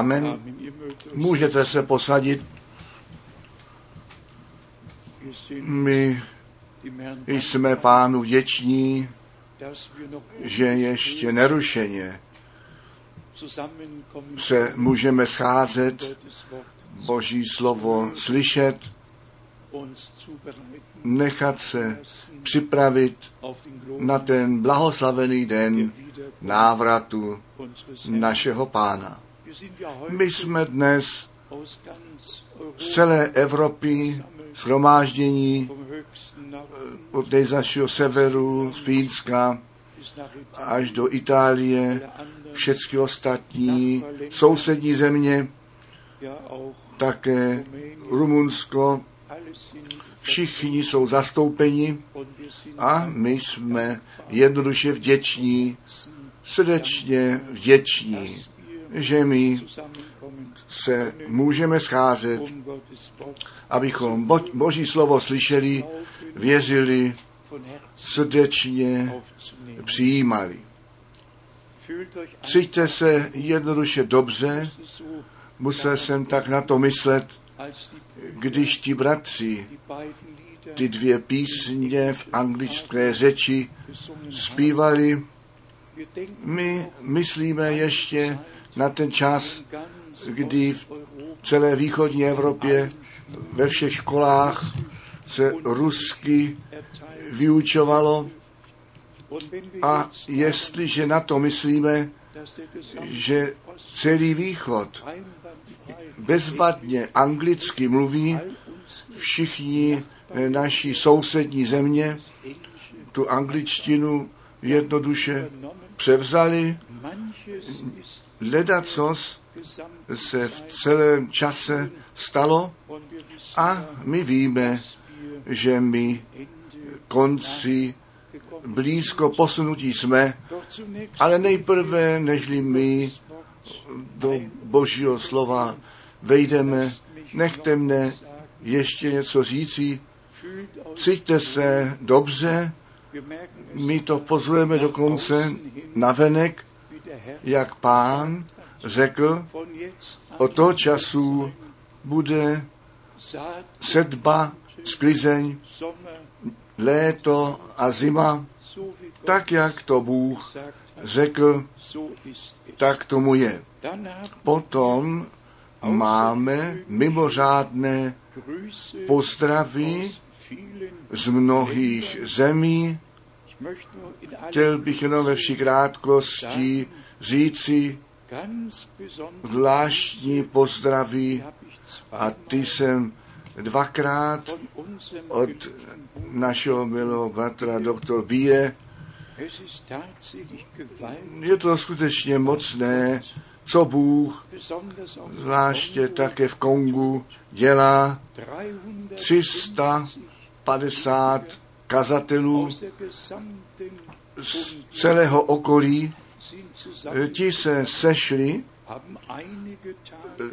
Amen. Můžete se posadit. My jsme pánu vděční, že ještě nerušeně se můžeme scházet, Boží slovo slyšet, nechat se připravit na ten blahoslavený den návratu našeho pána. My jsme dnes z celé Evropy shromáždění Norden od nejzašího severu, z Fínska až do Itálie, všechny ostatní sousední země, také Rumunsko, všichni jsou zastoupeni a my jsme jednoduše vděční, srdečně vděční, že my se můžeme scházet, abychom bo- Boží slovo slyšeli, věřili, srdečně přijímali. Cítíte se jednoduše dobře, musel jsem tak na to myslet, když ti bratři ty dvě písně v anglické řeči zpívali. My myslíme ještě na ten čas, kdy v celé východní Evropě ve všech školách se rusky vyučovalo a jestliže na to myslíme, že celý východ bezvadně anglicky mluví, všichni naši sousední země tu angličtinu jednoduše převzali. Ledacos gesamt se v celém čase stalo. A my víme, že my konci blízko posunutí jsme, ale nejprve, nežli my do Božího slova vejdeme, nechte mne ještě něco říci, cítíte se dobře, my to pozorujeme dokonce navenek, jak pán řekl, od toho času bude sedba, sklizeň, léto a zima, tak jak to Bůh řekl, tak tomu je. Potom máme mimořádné pozdravy z mnohých zemí. Chtěl bych jenom ve vší krátkosti říci zvláštní pozdraví a ty jsem dvakrát od našeho milého bratra doktor gewaltig, Je to skutečně mocné, co Bůh zvláště také v Kongu dělá 350 350 kazatelů z celého okolí. Ti se sešli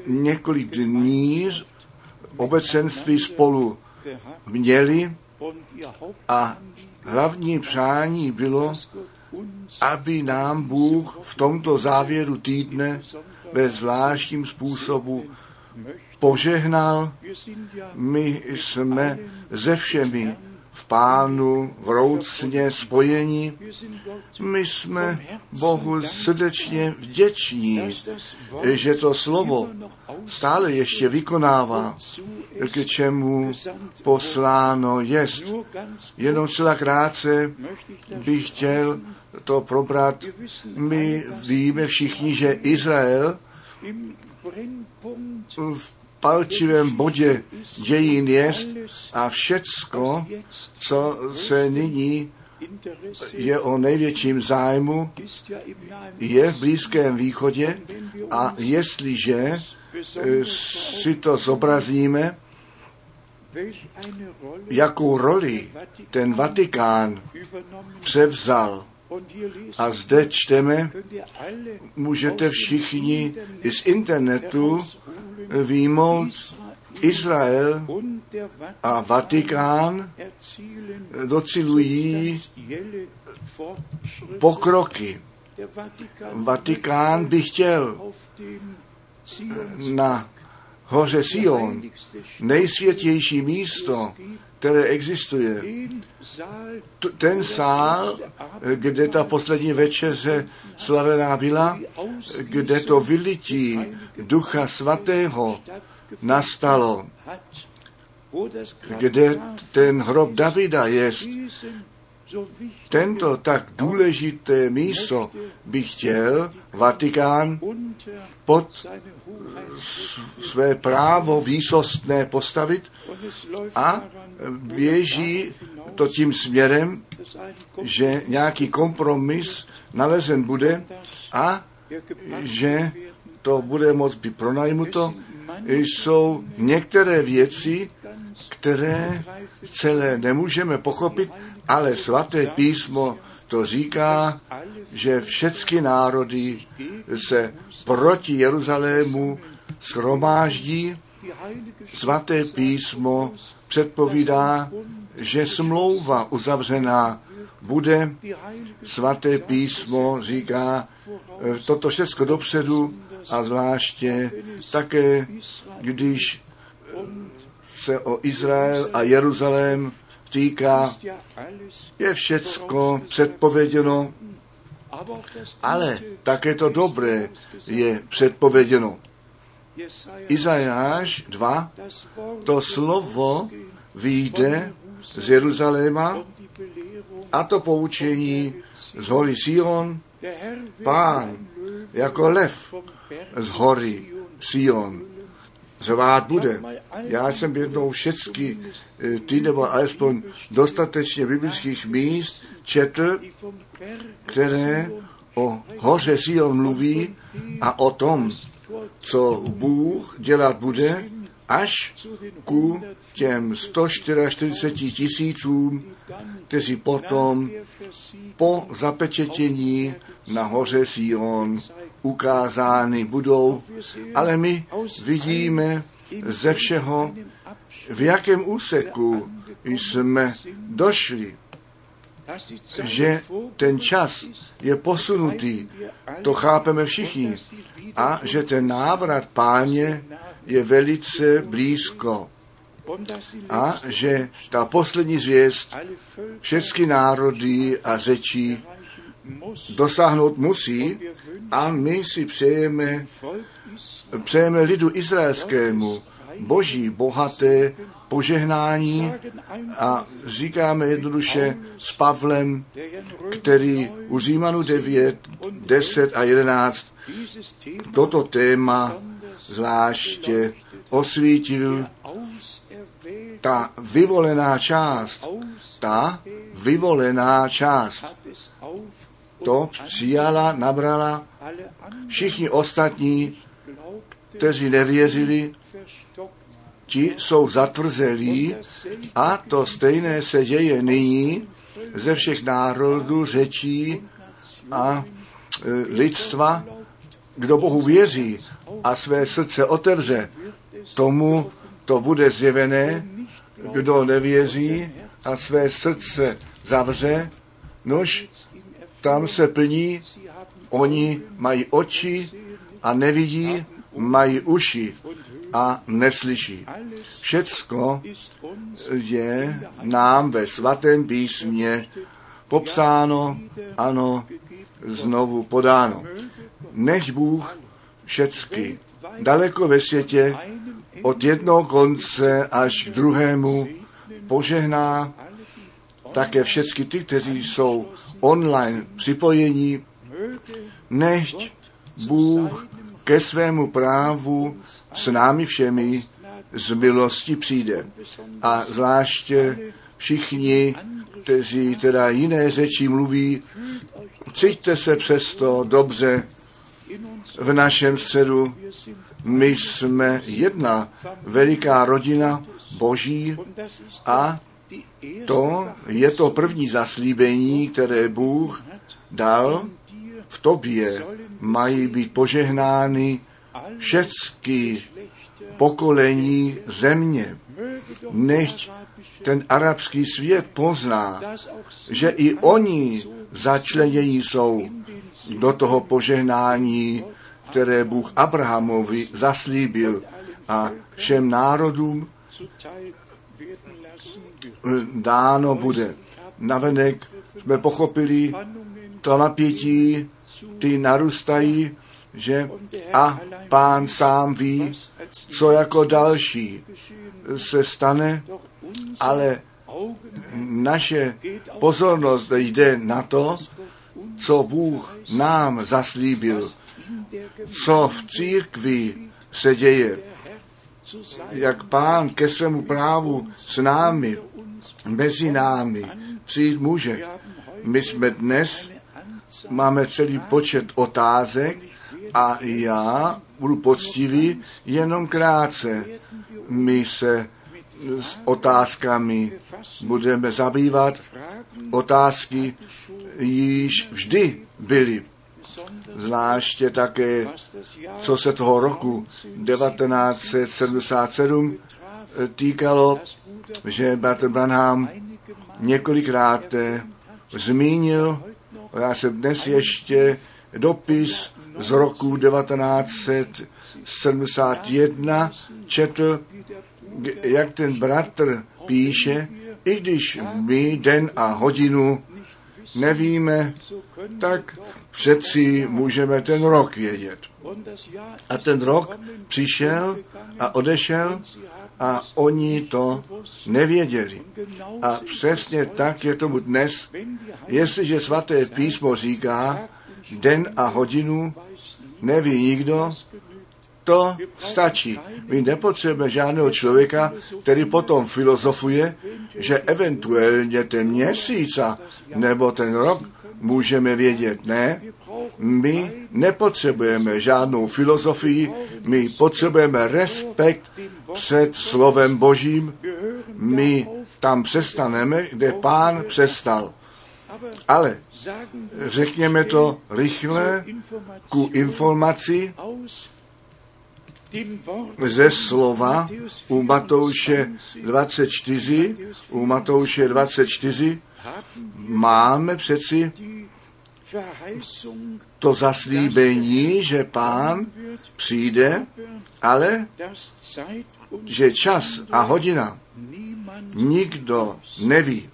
několik dní obecenství spolu měli a hlavní přání bylo, aby nám Bůh v tomto závěru týdne ve zvláštním způsobu požehnal. My jsme ze všemi v pánu vroucně Gott My jsme Bohu srdečně vděční, že to slovo stále ještě vykonává, k čemu posláno jest. Jenom celá krátce bych chtěl to probrat. My víme všichni, že Izrael v palčivém bodě dějin jest a všecko, co se nyní je o největším zájmu, je v Blízkém východě a jestliže eh, si to zobrazíme, jakou roli ten Vatikán převzal. A zde čteme, můžete všichni i z internetu Israel Izrael a Vatikán docilují pokroky. Vatikán by chtěl na hoře Sion, nejsvětější místo, které existuje, ten sál, kde ta poslední večeře slavená byla, kde to vylití Ducha Svatého nastalo, kde ten hrob Davida je. Tento tak důležité místo by chtěl Vatikán pod své právo výsostné postavit a běží to tím směrem, že nějaký kompromis nalezen bude a že to bude moct být pronajmuto. Jsou některé věci, které celé nemůžeme pochopit, ale svaté písmo to říká, že všechny národy se proti Jeruzalému heilige Svaté písmo předpovídá, že smlouva uzavřená bude. Svaté písmo říká eh, toto všechno dopředu a zvláště také, když se o Izrael a Jeruzalém týká, je všecko předpověděno, ale také to dobré je předpověděno. Izajáš 2, das Wort to slovo vyjde z Jeruzaléma a to poučení z hory Sion, Pán jako lev z hory Sion řvát bude. Já jsem jednou všechny eh, ty nebo alespoň dostatečně biblických míst četl, které o hoře Sion mluví a o tom, co Bůh dělat bude, až ku těm 144 tisícům, kteří potom po zapečetění na hoře Sion ukázány budou, ale my vidíme ze všeho, v jakém úseku jsme došli, že ten čas je posunutý, to chápeme všichni, a že ten návrat páně je velice blízko. A že ta poslední zvěst všechny národy a řečí dosáhnout musí a my si přejeme, přejeme lidu izraelskému boží bohaté požehnání a říkáme jednoduše s Pavlem, který 9 u Římanu 9, 10 a 11 dieses Thema toto téma zvláště osvítil. Ta vyvolená část, ta vyvolená část, to přijala, nabrala všichni ostatní, kteří nevěřili, ti jsou zatvrzelí a to stejné se děje nyní ze všech národů, řečí a e, lidstva, kdo Bohu věří a své srdce otevře, tomu to bude zjevené, kdo nevěří a své srdce zavře, nož tam se plní, oni mají oči a nevidí, mají uši a neslyší. Všecko je nám ve svatém písmě popsáno, ano, znovu podáno. Než Bůh všecky daleko ve světě od jednoho konce až k druhému požehná také všechny ty, kteří jsou online připojení, nechť Bůh ke svému právu s námi všemi z milosti přijde. A zvláště všichni, kteří teda jiné řeči mluví, cíťte se přesto dobře v našem středu. My jsme jedna veliká rodina Boží a to je to první zaslíbení, které Bůh dal v tobě. Mají být požehnány všechny pokolení země. Nechť ten arabský svět pozná, že i oni začlenění jsou do toho požehnání, které Bůh Abrahamovi zaslíbil a všem národům dáno bude. Navenek jsme pochopili, to napětí, ty narůstají, že a pán sám ví, co jako další se stane, ale naše pozornost jde na to, co Bůh nám zaslíbil, co v církvi se děje, jak pán ke svému právu s námi, mezi námi přijít může. My jsme dnes, máme celý počet otázek a já budu poctivý jenom krátce. My se s otázkami budeme zabývat. Otázky již vždy byly, zvláště také, co se toho roku 1977 týkalo, že Bratr Branham několikrát eh, zmínil, já jsem dnes ještě dopis z roku 1971 četl, jak ten bratr píše, i když my den a hodinu nevíme, tak přeci můžeme ten rok vědět. A ten rok přišel a odešel a oni to nevěděli. A přesně tak je tomu dnes, jestliže svaté písmo říká, den a hodinu neví nikdo, to stačí. My nepotřebujeme žádného člověka, který potom filozofuje, že eventuálně ten měsíc a nebo ten rok můžeme vědět. Ne, my nepotřebujeme žádnou filozofii, my potřebujeme respekt před slovem Božím. My tam přestaneme, kde pán přestal. Ale řekněme to rychle ku informaci ze slova u Matouše 24, u Matouše 24 máme přeci to zaslíbení, že pán přijde, ale že čas a hodina nikdo neví.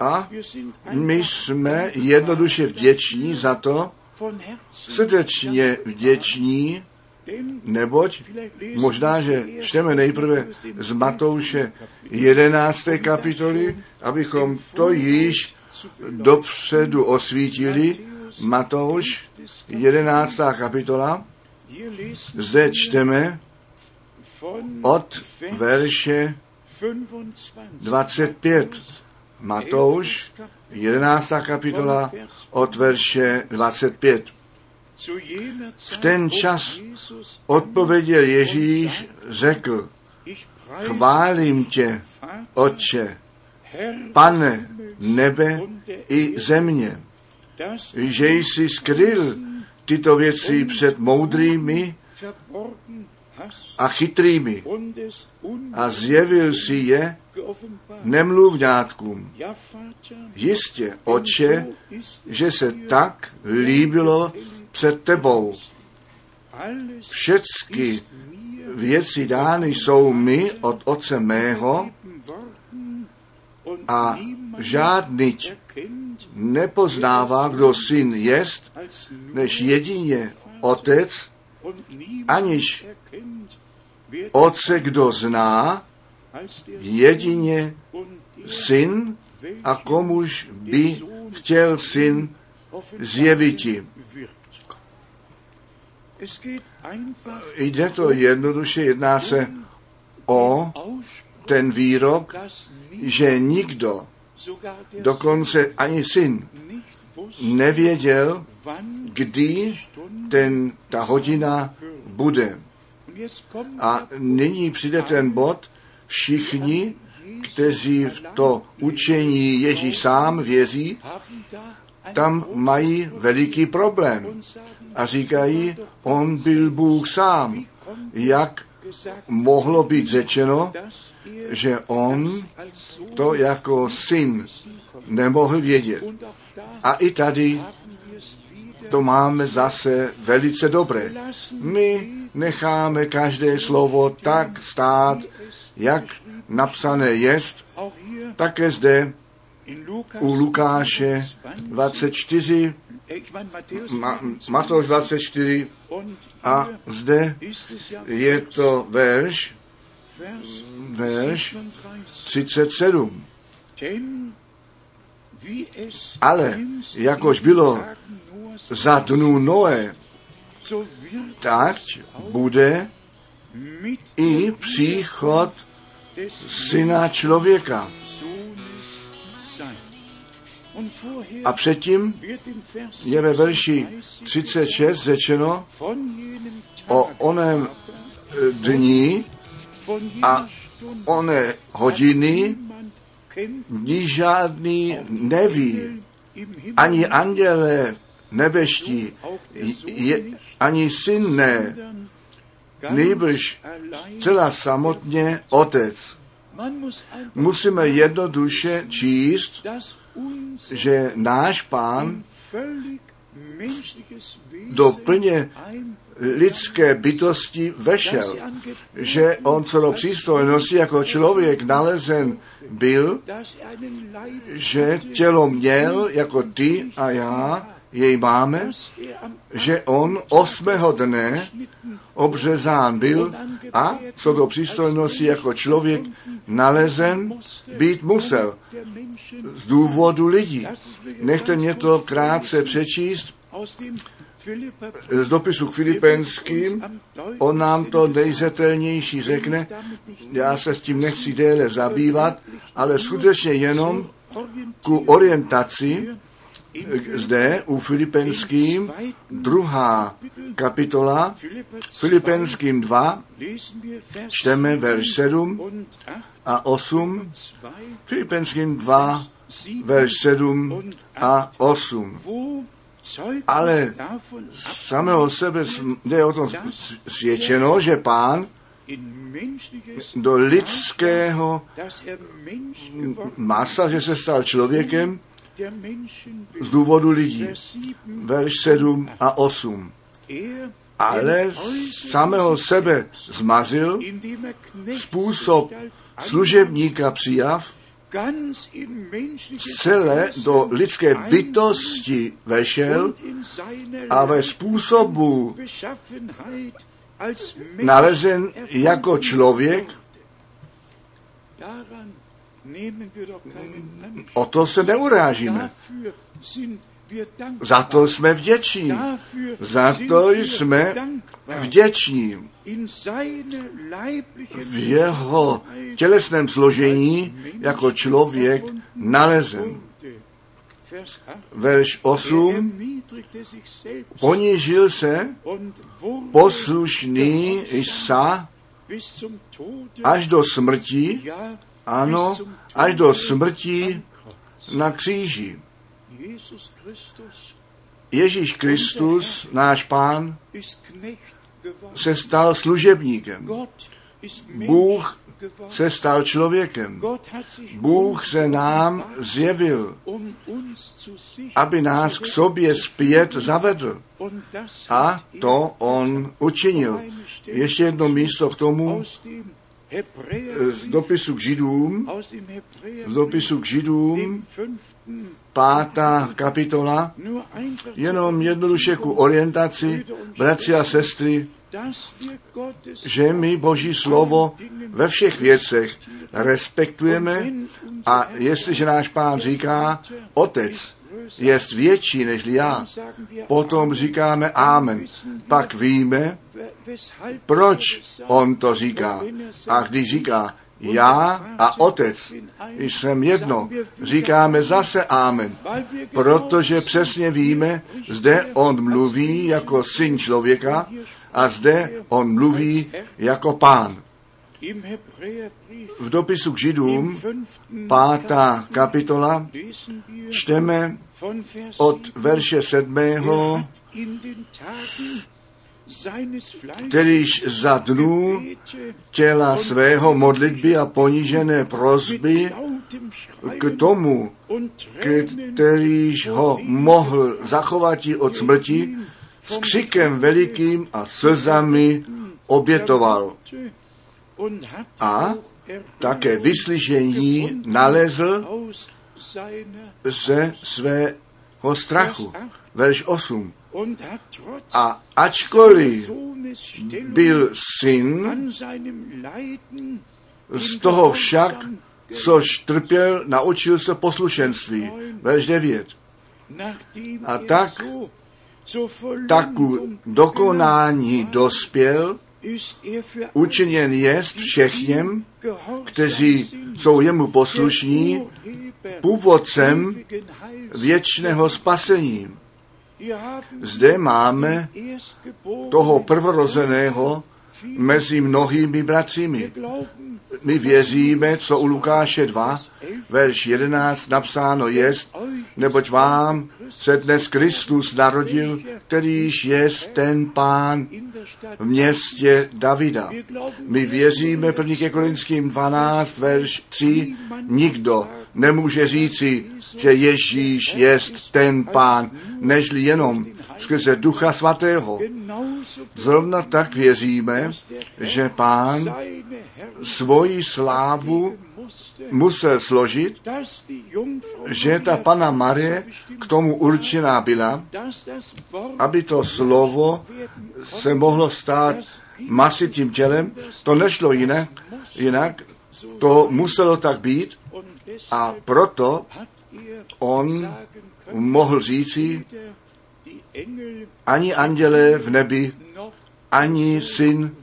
A my jsme jednoduše vděční za to, srdečně vděční, neboť možná, že čteme nejprve z Matouše 11. kapitoly, abychom to již dopředu osvítili. Matouš 11. kapitola. Zde čteme od verše 25. Matouš 11. kapitola od verše 25. V ten čas odpověděl Ježíš, řekl, chválím tě, Otče, pane nebe i země, že jsi skryl tyto věci před moudrými a chytrými a zjevil si je nemluvňátkům. Jistě, oče, že se tak líbilo před tebou. Všecky věci dány jsou mi od Otce mého a erkennt nepoznává, kdo syn jest, než jedině Otec, aniž Otce kdo zná, jedině syn a komuž by chtěl syn zjeviti. Jde to jednoduše, jedná se o ten výrok, že nikdo, dokonce ani syn, nevěděl, kdy ten, ta hodina bude. A nyní přijde ten bod, všichni, kteří v to učení Ježíš sám věří, tam mají veliký problém. A říkají, on byl Bůh sám. Jak mohlo být řečeno, že on to jako syn nemohl vědět. A i tady to máme zase velice dobré. My necháme každé slovo tak stát, jak napsané jest, také zde u Lukáše 24, ich meine Matthäus Ma, 24, Matouš 24 und a zde je to verš, verš 37. 37. Denn wie es Ale jakož bylo Za dnů Noé, tak bude i příchod syna člověka. A předtím je ve verši 36 36 řečeno o onem dní a oné hodiny, ní žádný neví, ani andělé nebeští, je, ani syn ne, nejbrž celá samotně otec. Musíme jednoduše číst, že náš pán do plně lidské bytosti vešel, že on do přístojnosti jako člověk nalezen byl, že tělo měl jako ty a já jej máme, že on osmého dne obřezán byl a co do přístojnosti jako člověk nalezen být musel z důvodu lidí. Nechte mě to krátce přečíst z dopisu k Filipenským. On nám to nejzetelnější řekne. Já se s tím nechci déle zabývat, ale skutečně jenom ku orientaci zde u Filipenským druhá kapitola Filipenským 2 lesen wir Vers čteme verš 7 und 8 a 8 2, Filipenským 2 7, verš 7 a 8 wo Zeugnis Ale samého sebe jde o tom svědčeno, že pán do lidského masa, že se stal člověkem z důvodu lidí. Vers 7, Verš 7 a 8. er Ale samého sebe zmazil, způsob služebníka přijav, celé do lidské bytosti vešel a ve způsobu nalezen jako člověk, O to se neurážíme. Za to jsme vděční. Za to jsme vděční. V jeho tělesném složení jako člověk nalezen. wurde. Vers 8. Verš Er 8. erniedrigte sich selbst Ponížil se poslušný Isa až do smrti, ano, až do smrti na kříži. Ježíš Kristus, náš pán, se stal služebníkem. Bůh se stal člověkem. Bůh se nám zjevil, aby nás k sobě zpět zavedl. A to on učinil. Ještě jedno místo k tomu z dopisu k Židům, z dopisu k Židům, pátá kapitola, jenom jednoduše ku orientaci, bratři a sestry, že my Boží slovo ve všech věcech respektujeme a jestliže náš pán říká, otec je větší než já, potom říkáme amen. Pak víme, proč on to říká. A když říká, já a otec jsem jedno, říkáme zase amen, protože přesně víme, zde on mluví jako syn člověka a zde on mluví jako pán. V dopisu k Židům, pátá kapitola, čteme od verše sedmého, kterýž za dnů těla svého modlitby a ponížené prozby k tomu, kterýž ho mohl zachovat od smrti, s křikem velikým a slzami obětoval. A také vyslyšení nalezl ze svého strachu. Verš 8. A ačkoliv byl syn, z toho však, což trpěl, naučil se poslušenství. Verš 9. A tak taku dokonání dospěl, učiněn jest všechněm, kteří jsou jemu poslušní, původcem věčného spasení. Zde máme toho prvorozeného mezi mnohými bratřími. My věříme, co u Lukáše 2, verš 11 napsáno jest, neboť vám se dnes Kristus narodil, kterýž je ten pán v městě Davida. My věříme 1. Korinským 12, verš 3, nikdo nemůže říci, že Ježíš je ten pán, nežli jenom skrze Ducha Svatého. Zrovna tak věříme, že pán svoji slávu musel složit, že ta pana Marie k tomu určená byla, aby to slovo se mohlo stát masitým tělem. To nešlo jinak, jinak to muselo tak být a proto on mohl říci, ani anděle v nebi, ani syn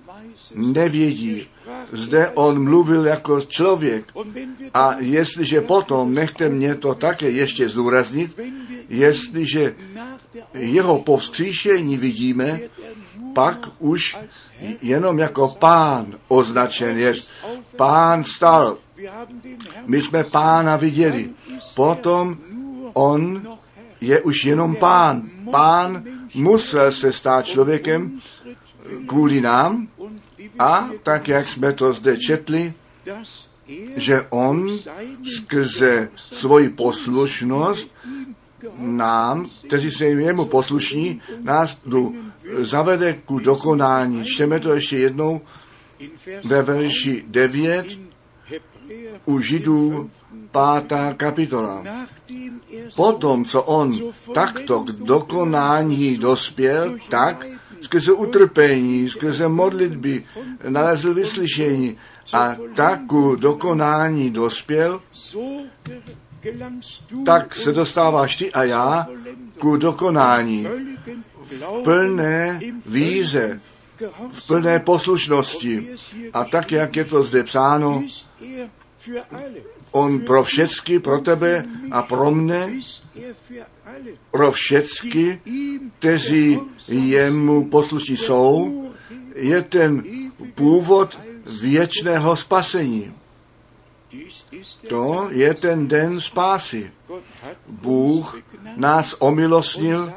nevědí. Zde on mluvil jako člověk. A jestliže potom, nechte mě to také ještě zúraznit, jestliže jeho povzkříšení vidíme, pak už jenom jako pán označen je. Pán stal. My jsme pána viděli. Potom on je už jenom pán. Pán musel se stát člověkem kvůli nám a tak, jak jsme to zde četli, že on skrze svoji poslušnost nám, kteří se jemu poslušní, nás tu zavede ku dokonání. Čteme to ještě jednou ve verši 9 u Židů pátá kapitola. Potom, co on takto k dokonání dospěl, tak skrze utrpení, skrze modlitby nalezl vyslyšení a tak ku dokonání dospěl, tak se dostáváš ty a já ku dokonání v plné víze, v plné poslušnosti. A tak, jak je to zde psáno, on pro všecky, pro tebe a pro mne, pro všecky, kteří jemu poslušní jsou, je ten původ věčného spasení. To je ten den spásy. Bůh nás omilostnil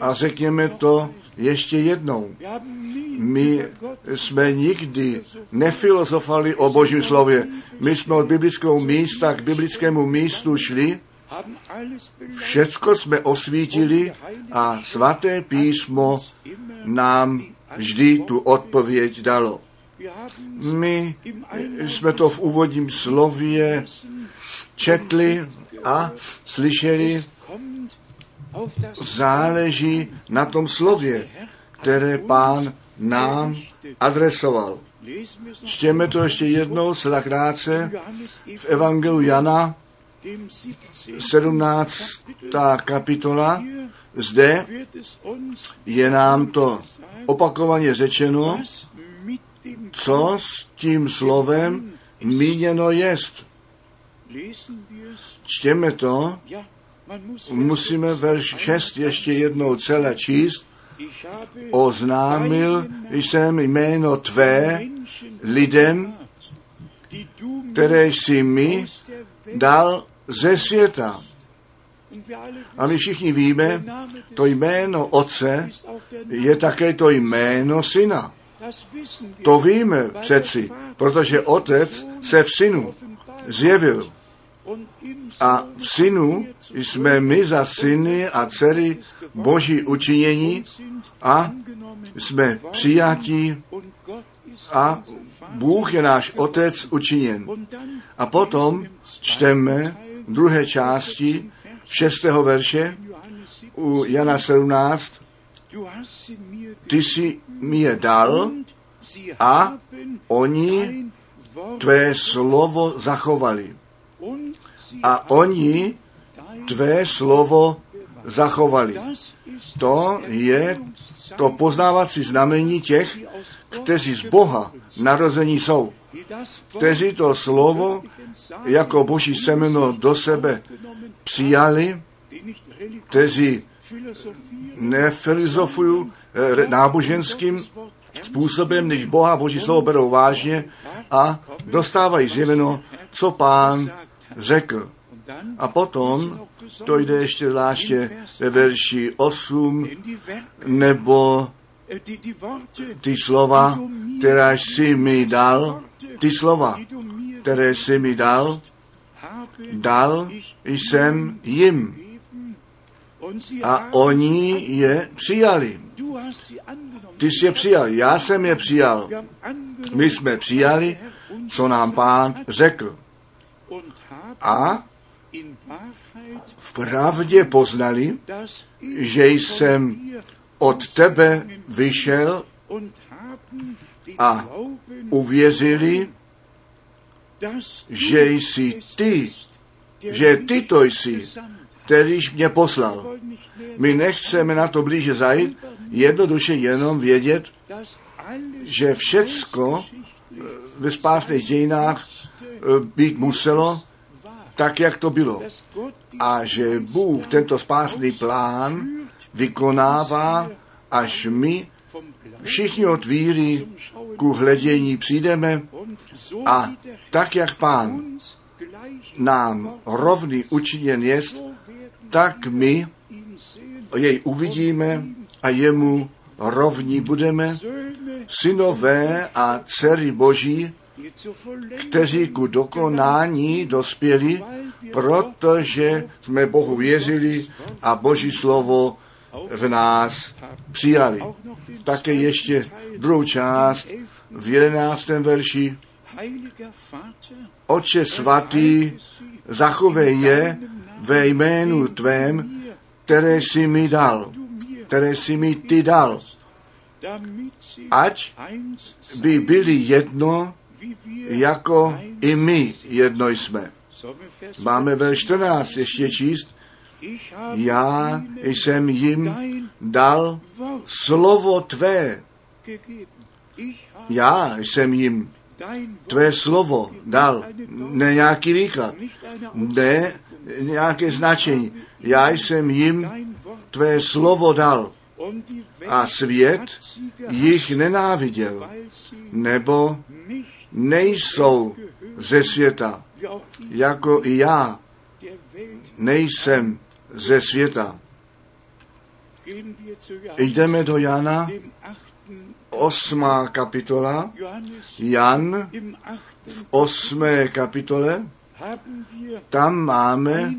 a řekněme to ještě jednou. My jsme nikdy nefilozofali o Božím slově. My jsme od biblického místa k biblickému místu šli, všecko jsme osvítili a svaté písmo nám vždy tu odpověď dalo. My jsme to v úvodním slově četli a slyšeli, záleží na tom slově, které pán nám adresoval. Čtěme to ještě jednou, celá krátce, v Evangeliu Jana, dem 17. 17. kapitola. Zde je nám to opakovaně řečeno, co s tím slovem míněno jest. Čtěme to, musíme verš 6 ještě jednou celé číst. Oznámil jsem jméno tvé lidem, které jsi mi dal ze světa. A my všichni víme, to jméno Otce je také to jméno Syna. To víme přeci, protože Otec se v Synu zjevil. A v Synu jsme my za syny a dcery Boží učinění a jsme přijatí a. Bůh je náš Otec učiněn. A potom čteme druhé části šestého verše Johannes 7, u Jana 17. du hast sie mir Ty jsi mi je dal a oni tvé slovo zachovali. A oni tvé slovo zachovali. To je to poznávací znamení těch, kteří z Boha narození jsou, kteří to slovo jako boží semeno do sebe přijali, kteří nefilozofují eh, náboženským způsobem, než Boha Boží slovo berou vážně a dostávají zjeveno, co pán řekl. A potom to jde ještě zvláště ve verši 8, in die Werke, nebo ty slova, která jsi mi dal, ty slova, které jsi mi dal, dal jsem jim a oni je přijali. Ty jsi je přijal, já jsem je přijal. My jsme přijali, co nám pán řekl. A v pravdě poznali, že jsem od tebe vyšel a uvěřili, že jsi ty, že ty to jsi, kterýž mě poslal. My nechceme na to blíže zajít, jednoduše jenom vědět, že všecko ve spásných dějinách eh, být muselo tak, jak to bylo. A že Bůh tento spásný plán vykonává, až my všichni od víry ku hledění přijdeme a tak, jak pán nám rovný učiněn jest, tak my jej uvidíme a jemu rovní budeme, synové a dcery Boží, kteří ku dokonání dospěli, protože jsme Bohu věřili a Boží slovo v nás přijali. Také ještě druhou část v jedenáctém verši. Oče svatý, zachovej je ve jménu tvém, které jsi mi dal, které jsi mi ty dal, ať by byli jedno, jako i my jedno jsme. Máme ve 14 ještě číst. Já jsem jim dal slovo tvé. Já jsem jim tvé slovo dal. Ne nějaký výklad, ne nějaké značení. Já jsem jim tvé slovo dal a svět jich nenáviděl, nebo nejsou ze světa, jako i já nejsem ze světa. Jdeme do Jana, osmá kapitola, Jan v osmé kapitole, tam máme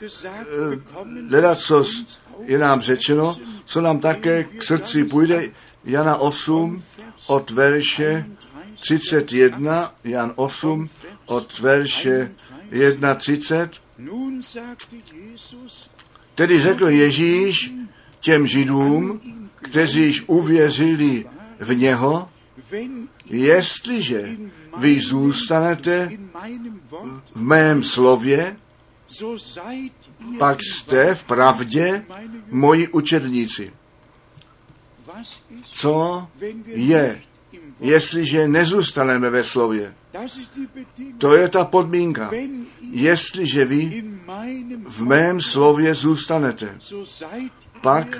gesagt Eh, je nám řečeno, co nám také k srdci půjde. Jana 8 od verše 31, Jan 8 od verše 31. Nun sagte Jesus, Tedy řekl Ježíš těm židům, kteří již uvěřili v něho, jestliže vy zůstanete v mém slově, pak jste v pravdě moji učedníci. Co je, jestliže nezůstaneme ve slově? To je ta podmínka. Jestliže vy v mém slově zůstanete, pak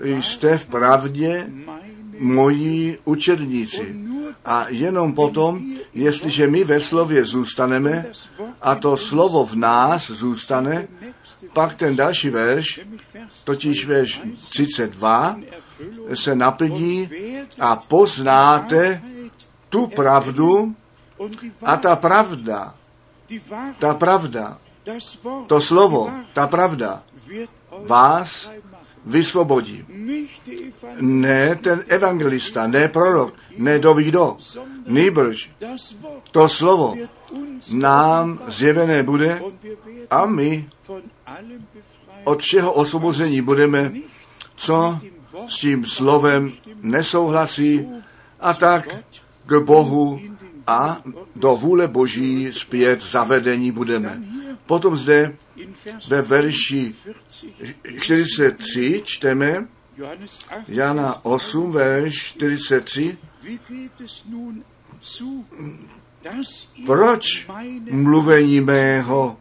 jste v pravdě moji učedníci. A jenom potom, jestliže my ve slově zůstaneme a to slovo v nás zůstane, pak ten další verš, totiž verš 32, Erfüllung se naplní a poznáte tu pravdu a ta pravda, ta pravda, to slovo, ta pravda vás vysvobodí. Ne ten evangelista, ne prorok, ne dovído, nýbrž das Wort to slovo nám zjevené bude a my od všeho osvobození budeme, co s tím slovem nesouhlasí a tak k Bohu a do vůle Boží zpět zavedení budeme. Potom zde ve verši 40, 43 čteme Johannes 8, Jana 8, verš 43. wie geht es nun zu, dass ihr Proč mluvení mého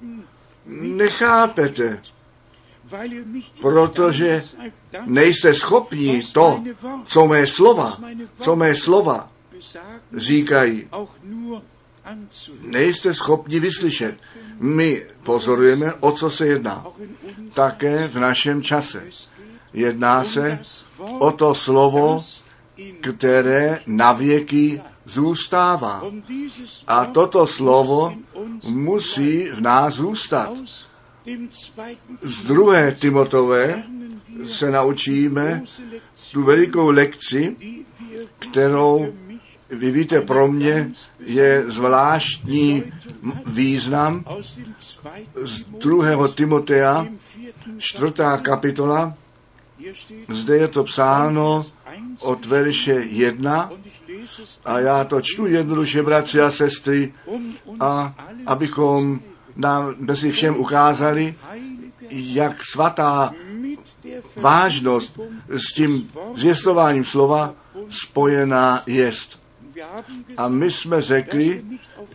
nechápete? Protože Nejste schopni to, co mé slova, co mé slova říkají, nejste schopni vyslyšet. My pozorujeme, o co se jedná. Také v našem čase. Jedná se o to slovo, které na věky zůstává. A toto slovo musí v nás zůstat. Z druhé Timotové se naučíme tu velikou lekci, kterou vy víte, pro mě je zvláštní význam z druhého Timotea, čtvrtá kapitola. Zde je to psáno Vers 1 od verše 1 und ich lese es a já to čtu jednoduše, bratři a sestry, a abychom nám mezi všem ukázali, jak svatá vážnost s tím zvěstováním slova spojená jest. A my jsme řekli,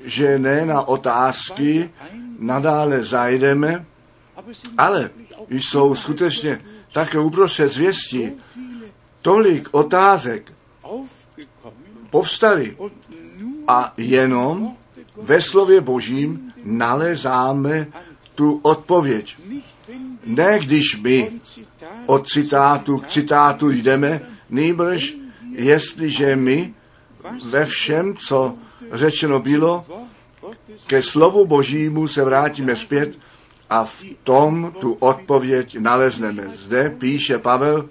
že ne na otázky nadále zajdeme, ale jsou skutečně také uprostřed zvěstí tolik otázek nur a jenom ve slově Božím nalezáme tu odpověď. Ne když my od citátu k citátu jdeme, nýbrž jestliže my ve všem, co řečeno bylo, ke slovu Božímu se vrátíme zpět a v tom tu odpověď nalezneme. Zde píše Pavel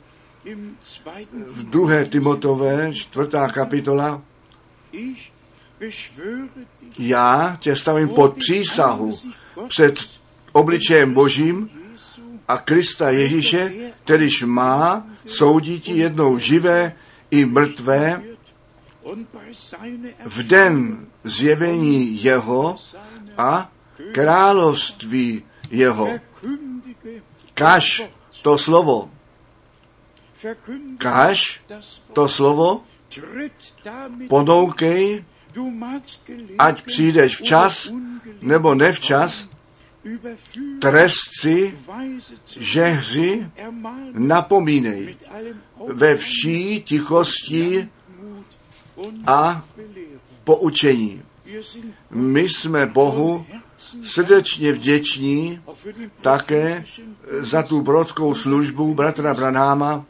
v druhé Timotové, čtvrtá kapitola, já tě stavím pod přísahu před obličejem Božím a Krista Ježíše, kterýž má soudit jednou živé i mrtvé v den zjevení jeho a království jeho. Kaž to slovo, kaž to slovo, Tritt ať přijdeš včas nebo nevčas, weise zu žehři, ermahnen napomínej ve vší tichosti a poučení. My jsme Bohu srdečně vděční také za tu brodskou službu bratra Branáma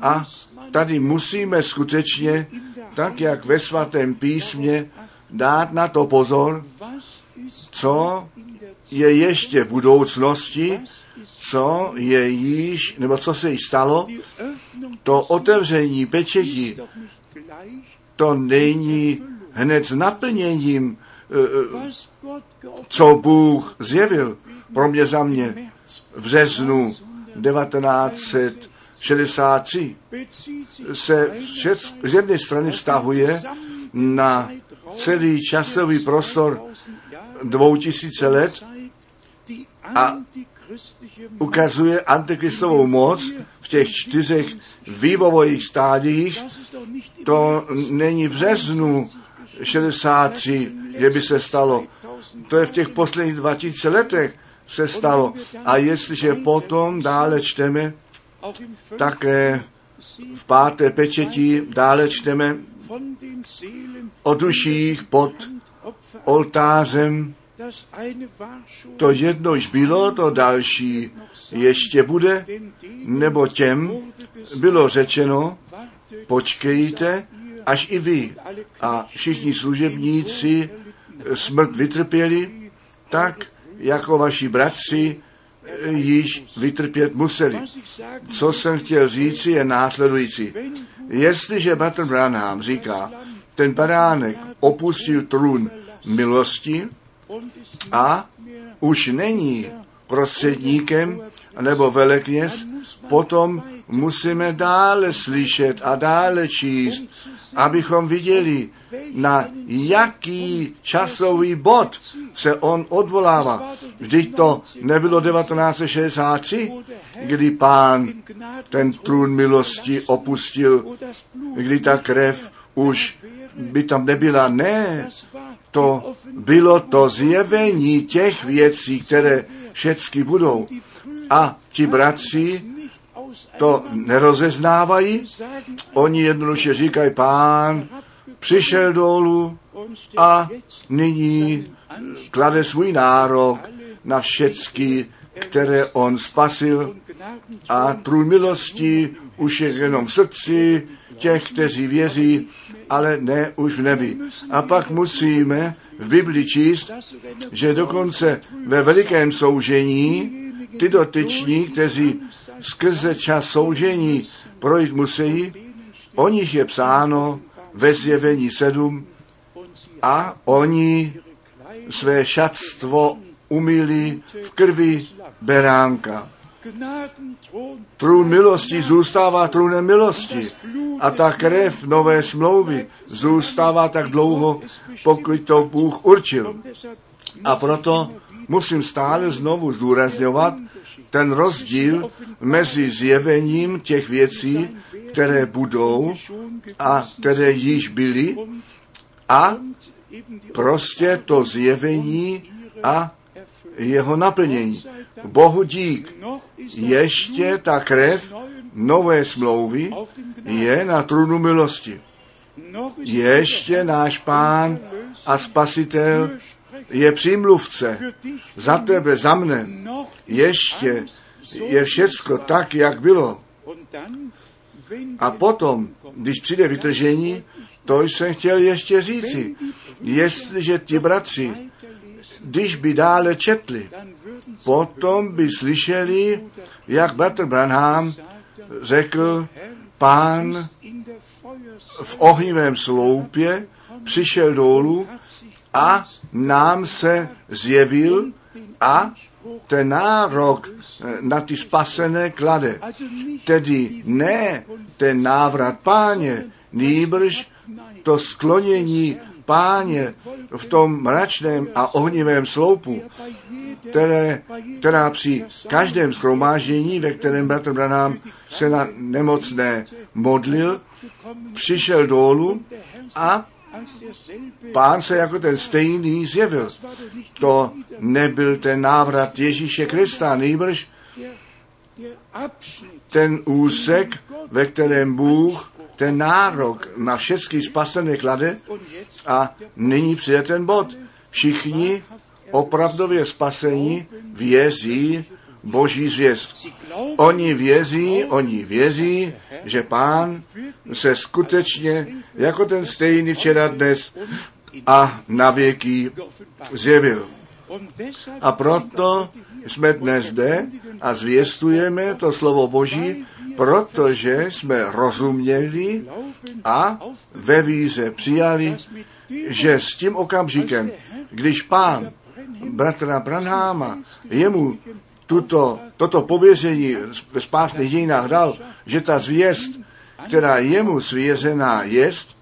a Tady musíme skutečně, tak jak ve svatém písmě, dát na to pozor, co je ještě v budoucnosti, co je již, nebo co se již stalo, to otevření pečeti, to není hned s naplněním, co Bůh zjevil. Pro mě za mě v březnu 1963 se všet, z jedné strany vztahuje na celý časový prostor dvou tisíce let a ukazuje antikristovou moc v těch čtyřech vývojových stádiích. To není v březnu 63, že by se stalo. To je v těch posledních 2000 letech se stalo. A jestliže potom dále čteme, také v páté pečetí dále čteme o duších pod oltářem. To jedno již bylo, to další ještě bude, nebo těm bylo řečeno, počkejte, až i vy a všichni služebníci smrt vytrpěli, tak jako vaši bratři již vytrpět museli. Co jsem chtěl říci je následující. Jestliže Bratr Branham říká, ten baránek opustil trůn milosti a už není prostředníkem nebo velekněz, potom musíme dále slyšet a dále číst, abychom viděli, na jaký časový bod se on odvolává. Vždyť to nebylo 1963, kdy pán ten trůn milosti opustil, kdy ta krev už by tam nebyla. Ne, to bylo to zjevení těch věcí, které všechny budou. A ti bratři to nerozeznávají, oni jednoduše říkají, pán přišel dolů a nyní klade svůj nárok na všecky, které on spasil a trůn milosti už je jenom v srdci těch, kteří věří, ale ne už v nebi. A pak musíme v Bibli číst, že dokonce ve velikém soužení ty dotyční, kteří skrze čas soužení projít musí, o nich je psáno ve zjevení 7 a oni své šatstvo umili v krvi beránka. Trůn milosti zůstává trůnem milosti a ta krev nové smlouvy zůstává tak dlouho, pokud to Bůh určil. A proto musím stále znovu zdůrazňovat ten rozdíl mezi zjevením těch věcí, které budou a které již byly a prostě to zjevení a jeho naplnění. Bohu dík, ještě ta krev nové smlouvy je na trůnu milosti. Ještě náš pán a spasitel je přímluvce za tebe, za mne. Ještě je všecko tak, jak bylo. A potom, když přijde vytržení, to jsem chtěl ještě říci. Jestliže ti bratři, když by dále četli, potom by slyšeli, jak bratr Branham řekl, pán v ohnivém sloupě přišel dolů a nám se zjevil a ten nárok na ty spasené klade. Tedy ne ten návrat páně, nýbrž to sklonění páně v tom mračném a ohnivém sloupu, které, která při každém schromáždění, ve kterém bratr Branham se na nemocné modlil, přišel dolů a pán se jako ten stejný zjevil. To nebyl ten návrat Ježíše Krista, nejbrž ten úsek, ve kterém Bůh ten nárok na všechny spasené klade a nyní přijde ten bod. Všichni opravdově spasení věří boží zvěst. Oni věří, oni věří, že pán se skutečně jako ten stejný včera dnes a na věky zjevil. A proto jsme dnes zde a zvěstujeme to slovo Boží, protože jsme rozuměli a ve víze přijali, že s tím okamžikem, když pán bratra Branháma jemu tuto, toto pověření ve spásných dějinách dal, že ta zvěst, která jemu svěřená jest,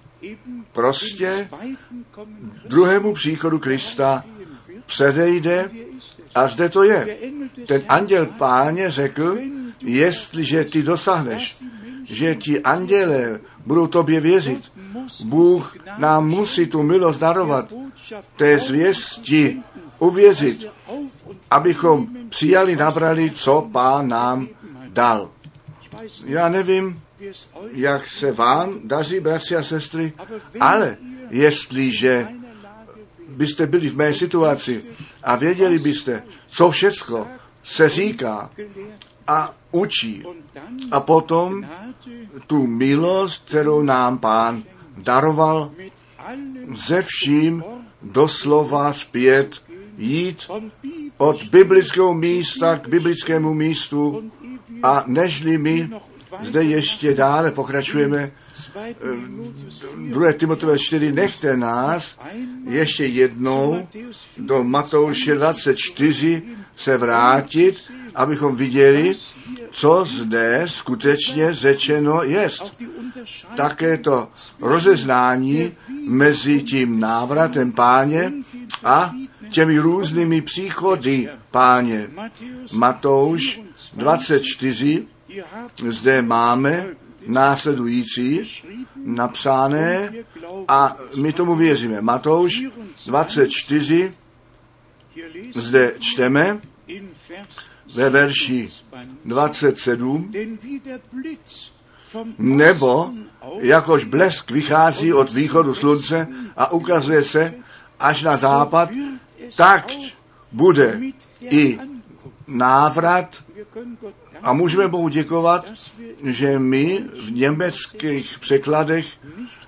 prostě druhému příchodu Krista předejde a zde to je. Ten anděl páně řekl, jestliže ty dosáhneš, že ti anděle budou tobě věřit, Bůh nám musí tu milost darovat, té zvěsti uvěřit, abychom přijali, nabrali, co pán nám dal. Já nevím, jak se vám daří, bratři a sestry, ale jestliže byste byli v mé situaci a věděli byste, co všecko se říká a učí. A potom tu milost, kterou nám pán daroval, ze vším doslova zpět jít od biblického místa k biblickému místu a nežli my zde ještě dále pokračujeme. 2. Timotové 4. Nechte nás ještě jednou do Matouše 24 se vrátit, abychom viděli, co zde skutečně řečeno jest. Také to rozeznání mezi tím návratem páně a těmi různými příchody páně. Matouš 24, zde máme následující napsané a my tomu věříme. Matouš 24, zde čteme ve verši 27, nebo jakož blesk vychází od východu slunce a ukazuje se až na západ, tak bude i návrat a můžeme Bohu děkovat, že my v německých překladech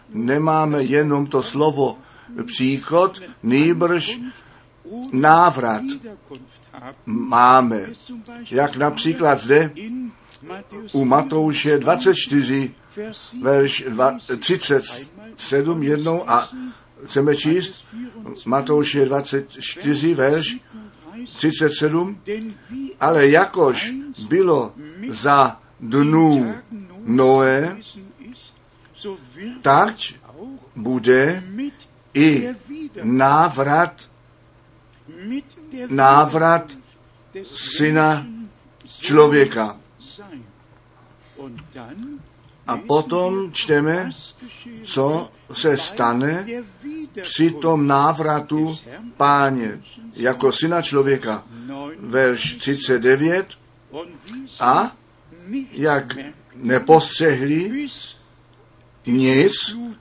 nemáme jenom to slovo příchod, nýbrž návrat máme. Jak například zde u Matouše 24, verš 37 jednou a chceme číst Matouše 24, verš 37, ale jakož bylo za dnů Noé, tak bude i návrat, návrat syna člověka. A potom čteme, co se stane při tom návratu páně jako syna člověka. Verš 39. A jak nepostřehli nic,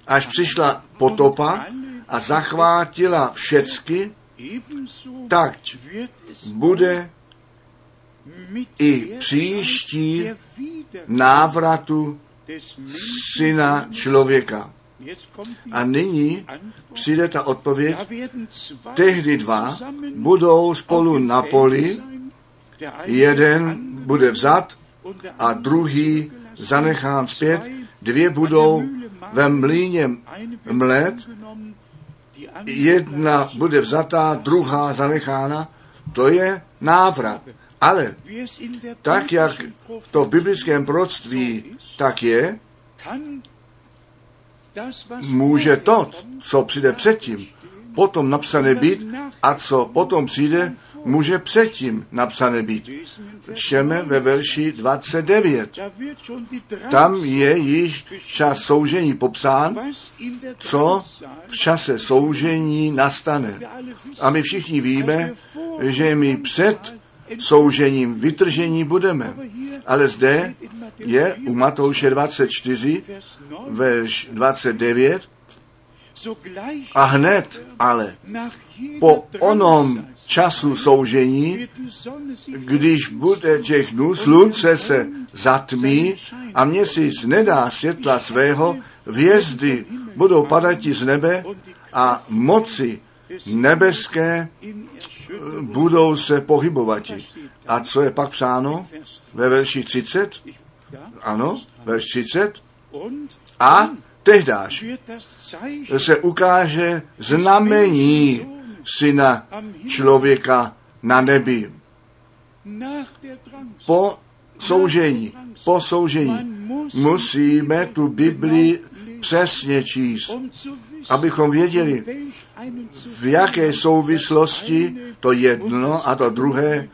až přišla potopa a zachvátila všecky, tak bude i příští návratu syna člověka. A nyní přijde ta odpověď, tehdy dva budou spolu na poli, jeden bude vzat a druhý zanechán zpět, dvě budou ve mlíně mlet, jedna bude vzatá, druhá zanechána, to je návrat. Ale tak, jak to v biblickém proroctví tak je, může to, co přijde předtím, potom napsané být a co potom přijde, může předtím napsané být. Čteme ve verši 29. Tam je již čas soužení popsán, co v čase soužení nastane. A my všichni víme, že my před soužením vytržení budeme. Ale zde je u Matouše 24, verš 29, a hned ale po onom času soužení, když bude těch dnů, slunce se zatmí a měsíc nedá světla svého, hvězdy budou padat z nebe a moci nebeské budou se pohybovat. A co je pak psáno ve verši 30? Ano, verš 30. A tehdáž se ukáže znamení syna člověka na nebi. Po soužení, po soužení musíme tu Bibli přesně číst, abychom věděli, v jaké souvislosti to jedno a to druhé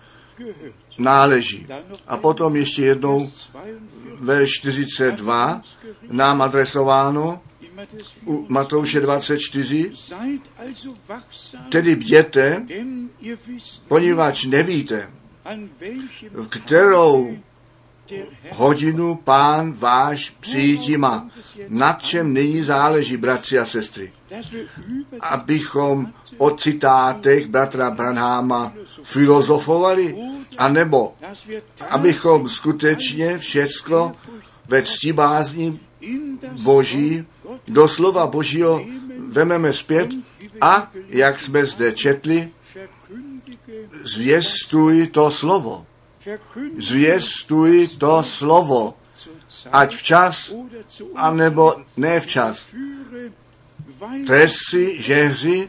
náleží. A potom ještě jednou ve 42 nám adresováno u Matouše 24, tedy bděte, poněvadž nevíte, v kterou hodinu pán váš přijítí má. Na čem nyní záleží, bratři a sestry? Abychom o citátech bratra Branháma filozofovali, anebo abychom skutečně všecko ve ctibázní Boží, do slova Božího vememe zpět a, jak jsme zde četli, zvěstuj to slovo. Zvěstuj to slovo, ať včas, anebo ne včas. Tresy, žehři,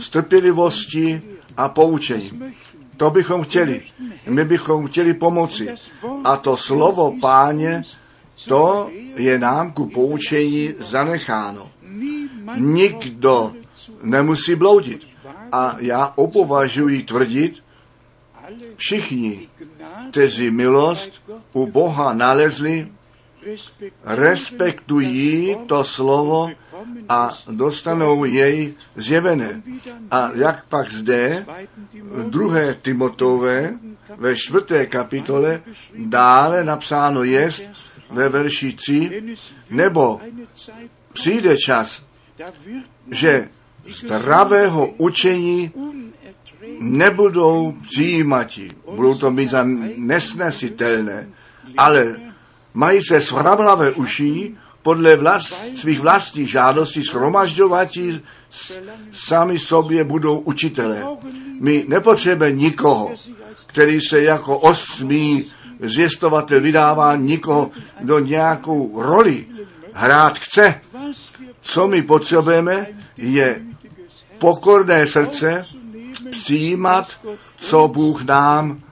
s trpělivostí a poučením. To bychom chtěli. My bychom chtěli pomoci. A to slovo páně, to je nám ku poučení zanecháno. Nikdo nemusí bloudit. A já opovažuji tvrdit, všichni, kteří milost u Boha nalezli, respektují to slovo a dostanou jej zjevené. A jak pak zde v druhé Timotové ve čtvrté kapitole dále napsáno jest ve verši 3, nebo přijde čas, že zdravého učení nebudou přijímat. Budou to mít za nesnesitelné, ale mají se svravlavé uší podle vlast, svých vlastních žádostí shromažďovat sami sobě budou učitelé. My nepotřebujeme nikoho, který se jako osmý zvěstovatel vydává nikoho, do nějakou roli hrát chce. Co my potřebujeme, je pokorné srdce přijímat, co Bůh nám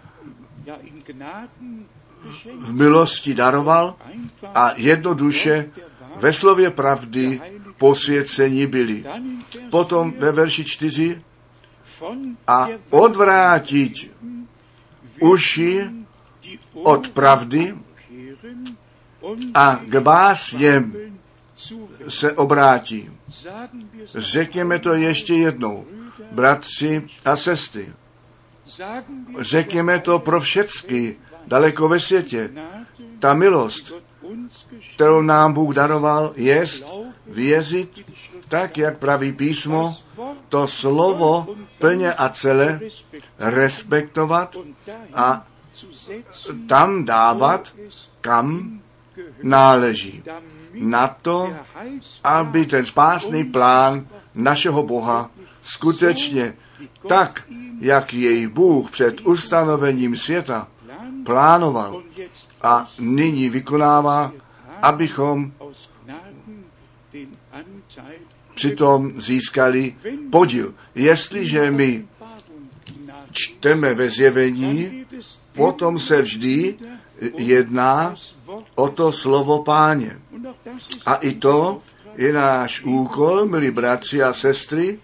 v milosti daroval a jednoduše ve slově pravdy posvěcení byli. Potom ve verši 4 a odvrátit uši od pravdy a k básněm se obrátí. Řekněme to ještě jednou, bratři a sestry. Řekněme to pro všechny, daleko ve světě. Ta milost, kterou nám Bůh daroval, je věřit tak, jak praví písmo, to slovo plně a celé respektovat a tam dávat, kam náleží. Na to, aby ten spásný plán našeho Boha skutečně tak, jak jej Bůh před ustanovením světa plánoval a nyní vykonává, abychom přitom získali podíl. Jestliže my čteme ve zjevení, potom se vždy jedná o to slovo páně. A i to je náš úkol, milí bratři a sestry,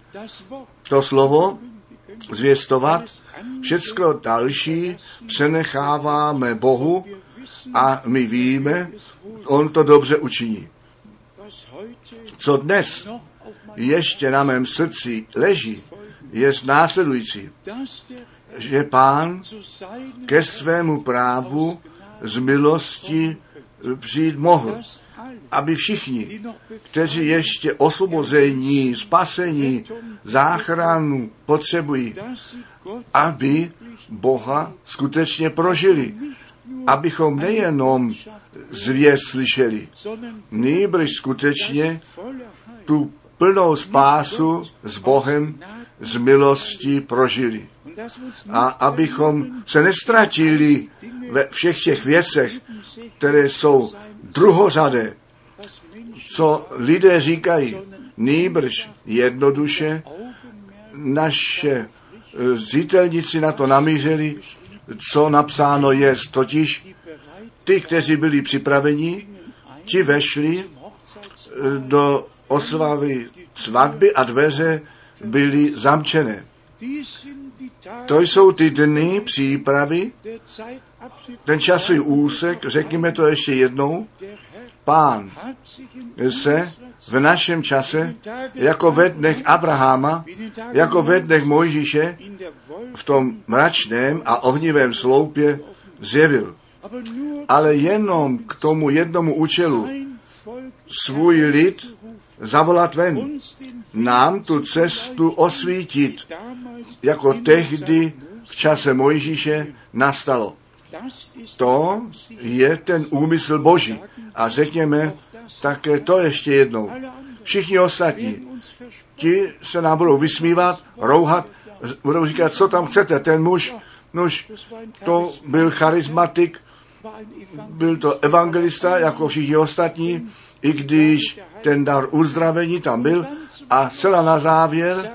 to slovo zvěstovat. Všecko další přenecháváme Bohu a my víme, On to dobře učiní. Co dnes ještě na mém srdci leží, je následující, že pán ke svému právu z milosti přijít mohl. Aby všichni, kteří ještě osvobození, spasení, záchranu potřebují, aby Boha skutečně prožili. Abychom nejenom zvěst slyšeli, nýbrž skutečně tu plnou spásu s Bohem z milosti prožili. A abychom se nestratili ve všech těch věcech, které jsou druhořadé, co lidé říkají, nýbrž jednoduše naše e, zřitelníci na to namířili, co napsáno je, totiž ty, kteří byli připraveni, ti vešli e, do oslavy svatby a dveře byly zamčené. To jsou ty dny přípravy, ten časový úsek, řekněme to ještě jednou, pán se v našem čase, jako ve dnech Abrahama, jako ve dnech Mojžíše, v tom mračném a ohnivém sloupě zjevil. Ale jenom k tomu jednomu účelu svůj lid zavolat ven, nám tu cestu osvítit, jako tehdy v čase Mojžíše nastalo. To je ten úmysl Boží. A řekněme také to ještě jednou. Všichni ostatní, ti se nám budou vysmívat, rouhat, budou říkat, co tam chcete, ten muž, nuž, to byl charismatik, byl to evangelista, jako všichni ostatní, i když ten dar uzdravení tam byl a celá na závěr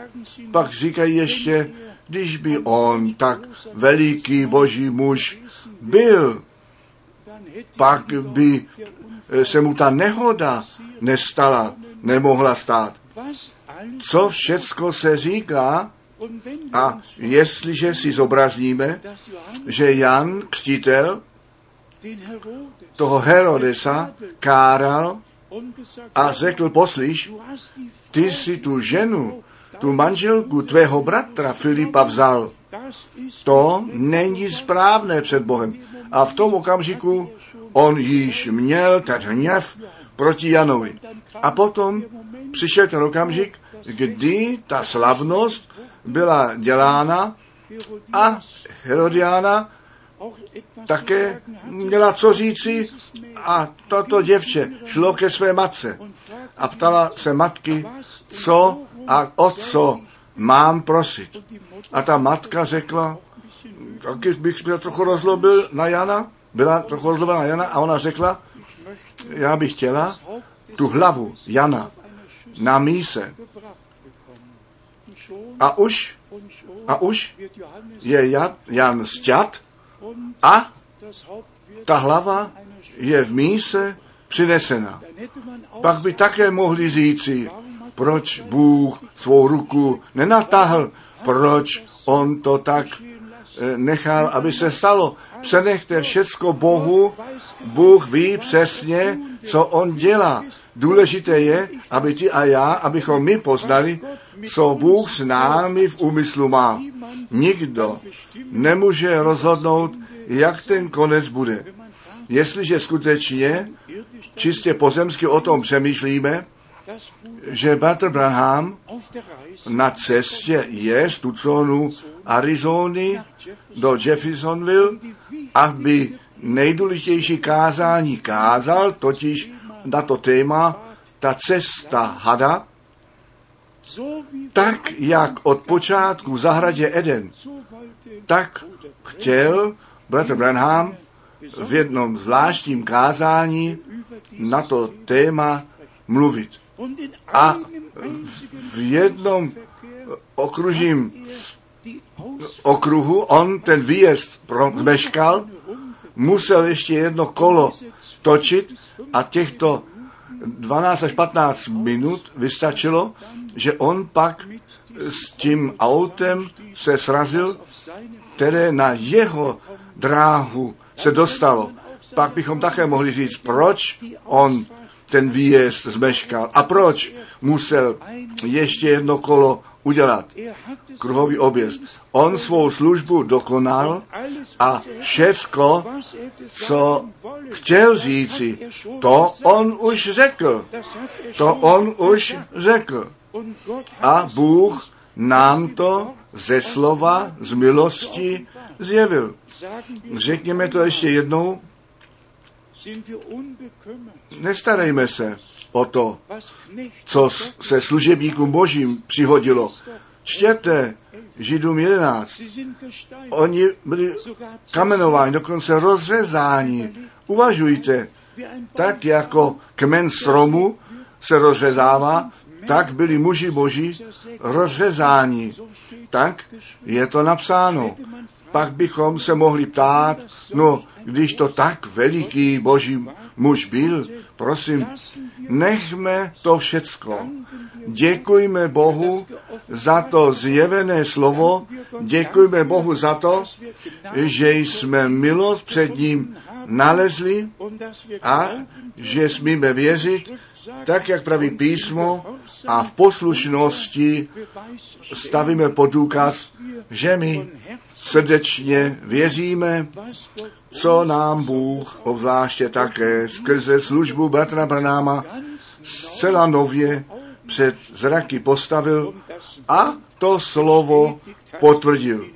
pak říkají ještě, když by on tak veliký boží muž byl, pak by se mu ta nehoda nestala, nemohla stát. Co všecko se říká, a jestliže si zobrazíme, že Jan Křtitel toho Herodesa káral a řekl, poslyš, ty si tu ženu, tu manželku tvého bratra Filipa vzal. To není správné před Bohem. A v tom okamžiku on již měl ten hněv proti Janovi. A potom přišel ten okamžik, kdy ta slavnost byla dělána a Herodiana také měla co říci a toto děvče šlo ke své matce a ptala se matky, co a o co mám prosit. A ta matka řekla, taky bych se trochu rozlobil na Jana, byla trochu rozlobena na Jana a ona řekla, já bych chtěla tu hlavu Jana na míse. A už, a už je Jan, stěd a ta hlava je v míse přinesena. Pak by také mohli říci, proč Bůh svou ruku nenatáhl, proč on to tak eh, nechal, aby se stalo. Přenechte všecko Bohu, Bůh ví přesně, co on dělá. Důležité je, aby ty a já, abychom my poznali, co Bůh s námi v úmyslu má. Nikdo nemůže rozhodnout, jak ten konec bude. Jestliže skutečně čistě pozemsky o tom přemýšlíme, že Bratr Branham na cestě je z Tucsonu Arizony do Jeffersonville, aby nejdůležitější kázání kázal, totiž na to téma ta cesta hada, tak jak od počátku v zahradě Eden, tak chtěl bratr Branham v jednom zvláštním kázání na to téma mluvit. A v jednom okružím okruhu on ten výjezd zmeškal, musel ještě jedno kolo točit a těchto 12 až 15 minut vystačilo, že on pak s tím autem se srazil, které na jeho dráhu se dostalo. Pak bychom také mohli říct, proč on ten výjezd zmeškal. A proč musel ještě jedno kolo udělat? Kruhový objezd. On svou službu dokonal a všecko, co chtěl říci, to on už řekl. To on už řekl. A Bůh nám to ze slova, z milosti zjevil. Řekněme to ještě jednou. Nestarejme se o to, co se služebníkům božím přihodilo. Čtěte Židům 11. Oni byli kamenováni, dokonce rozřezáni. Uvažujte, tak jako kmen stromu se rozřezává, tak byli muži boží rozřezáni. Tak je to napsáno. Pak bychom se mohli ptát, no, když to tak veliký boží muž byl, prosím, nechme to všecko. Děkujme Bohu za to zjevené slovo, děkujme Bohu za to, že jsme milost před ním nalezli a že smíme věřit, tak jak praví písmo a v poslušnosti stavíme pod důkaz, že my srdečně věříme, co nám Bůh obzvláště také skrze službu bratra Branáma zcela nově před zraky postavil a to slovo potvrdil,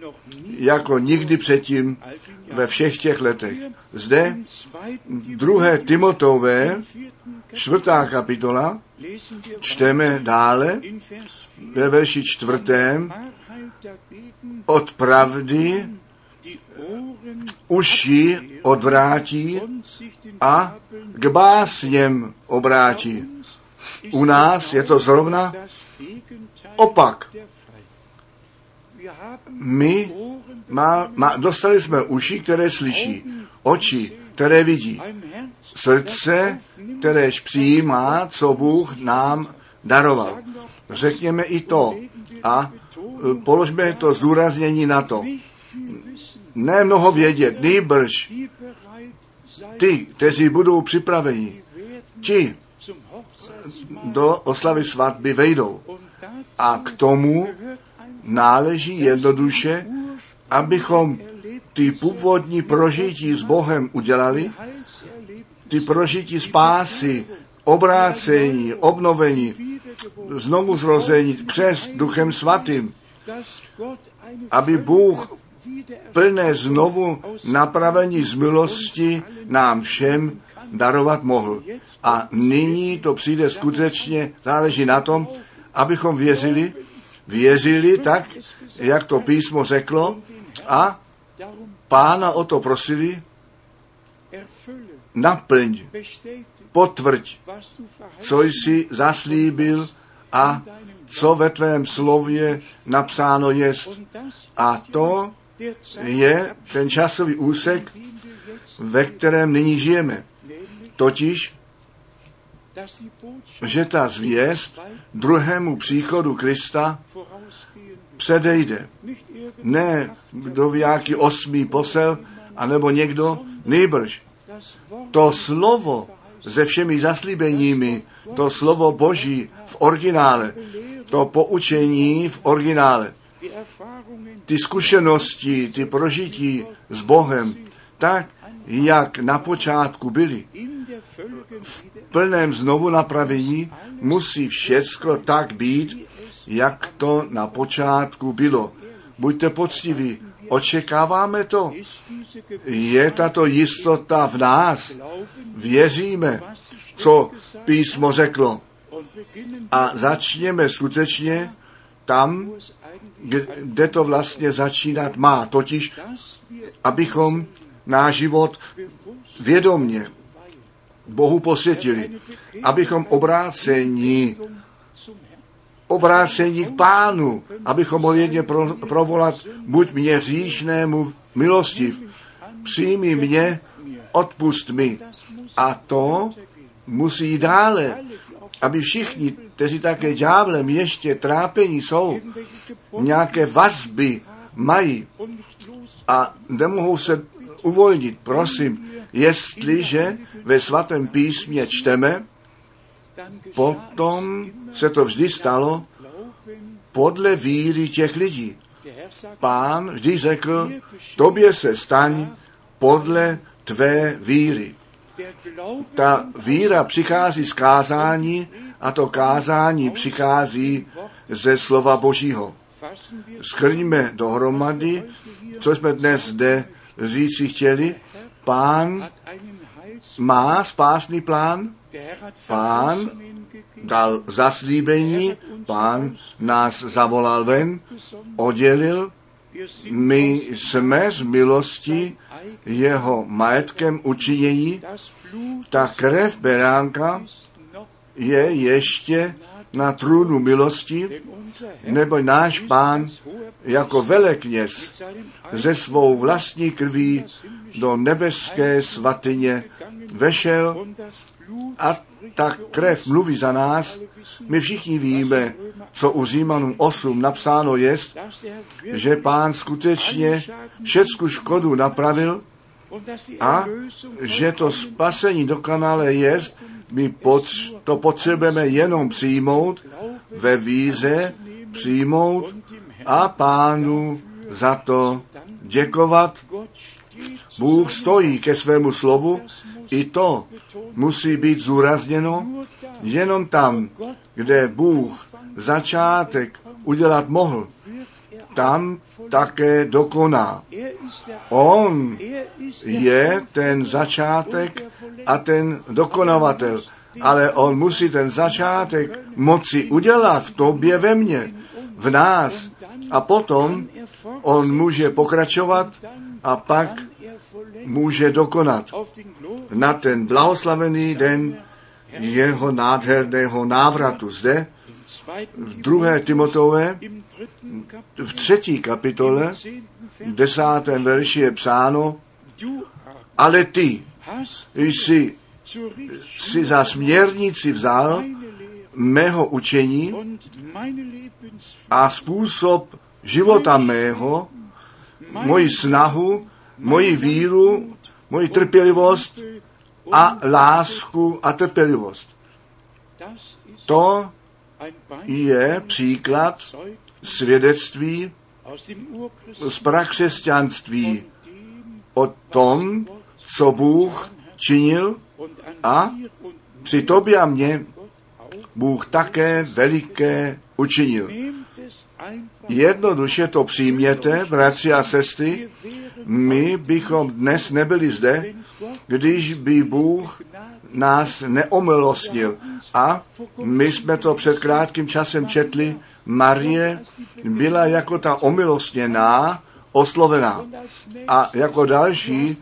jako nikdy předtím ve všech těch letech. Zde druhé Timotové, čtvrtá kapitola, čteme dále ve verši čtvrtém, od pravdy uši odvrátí a k básněm obrátí. U nás je to zrovna opak. My má, má, dostali jsme uši, které slyší, oči, které vidí, srdce, kteréž přijímá, co Bůh nám daroval. Řekněme i to a položme to zdůraznění na to. Ne mnoho vědět, nejbrž ty, kteří budou připraveni, ti do oslavy svatby vejdou. A k tomu náleží jednoduše, abychom ty původní prožití s Bohem udělali, ty prožití spásy, obrácení, obnovení, znovu zrození přes Duchem Svatým, aby Bůh plné znovu napravení z milosti nám všem darovat mohl. A nyní to přijde skutečně, záleží na tom, abychom věřili, věřili tak, jak to písmo řeklo a pána o to prosili, naplň, potvrď, co jsi zaslíbil a co ve tvém slově napsáno jest. A to je ten časový úsek, ve kterém nyní žijeme. Totiž, že ta zvěst druhému příchodu Krista předejde. Ne kdo ví, jaký osmý posel, anebo někdo, nejbrž. To slovo se všemi zaslíbeními, to slovo Boží v originále, to poučení v originále, ty zkušenosti, ty prožití s Bohem, tak, jak na počátku byly, v plném znovu napravení musí všecko tak být, jak to na počátku bylo. Buďte poctiví, očekáváme to. Je tato jistota v nás. Věříme, co písmo řeklo. A začněme skutečně tam, kde to vlastně začínat má. Totiž, abychom náš život vědomně Bohu posvětili, abychom obrácení obrácení k pánu, abychom mohli jedně pro, provolat, buď mě říšnému milostiv, přijmi mě, odpust mi. A to musí dále, aby všichni, kteří také ďáblem ještě trápení jsou, nějaké vazby mají a nemohou se uvolnit. Prosím, jestliže ve svatém písmě čteme, potom se to vždy stalo podle víry těch lidí. Pán vždy řekl, tobě se staň podle tvé víry. Ta víra přichází z kázání a to kázání přichází ze slova Božího. Schrňme dohromady, co jsme dnes zde říci chtěli. Pán má spásný plán, pán dal zaslíbení, pán nás zavolal ven, oddělil, my jsme z milosti jeho majetkem učinění, ta krev beránka je ještě na trůnu milosti, nebo náš pán jako velekněz ze svou vlastní krví do nebeské svatyně vešel a ta krev mluví za nás. My všichni víme, co u Římanům 8 napsáno je, že pán skutečně všecku škodu napravil a že to spasení dokonale je, my to potřebujeme jenom přijmout ve víze, přijmout a pánu za to děkovat. Bůh stojí ke svému slovu, i to musí být zúrazněno jenom tam, kde Bůh začátek udělat mohl, tam také dokoná. On je ten začátek a ten dokonavatel, ale on musí ten začátek moci udělat v tobě ve mně, v nás. A potom on může pokračovat a pak může dokonat na ten blahoslavený den jeho nádherného návratu. Zde v druhé Timotové, v třetí kapitole, v desátém verši je psáno, ale ty jsi si za směrnici vzal mého učení a způsob života mého, moji snahu, moji víru, moji trpělivost a lásku a trpělivost. To je příklad svědectví z prakřesťanství o tom, co Bůh činil a při tobě a mně Bůh také veliké učinil. Jednoduše to přijměte, bratři a sestry, my bychom dnes nebyli zde, když by Bůh nás neomilostnil. A my jsme to před krátkým časem četli, Marie byla jako ta omilostněná, oslovená. A jako další,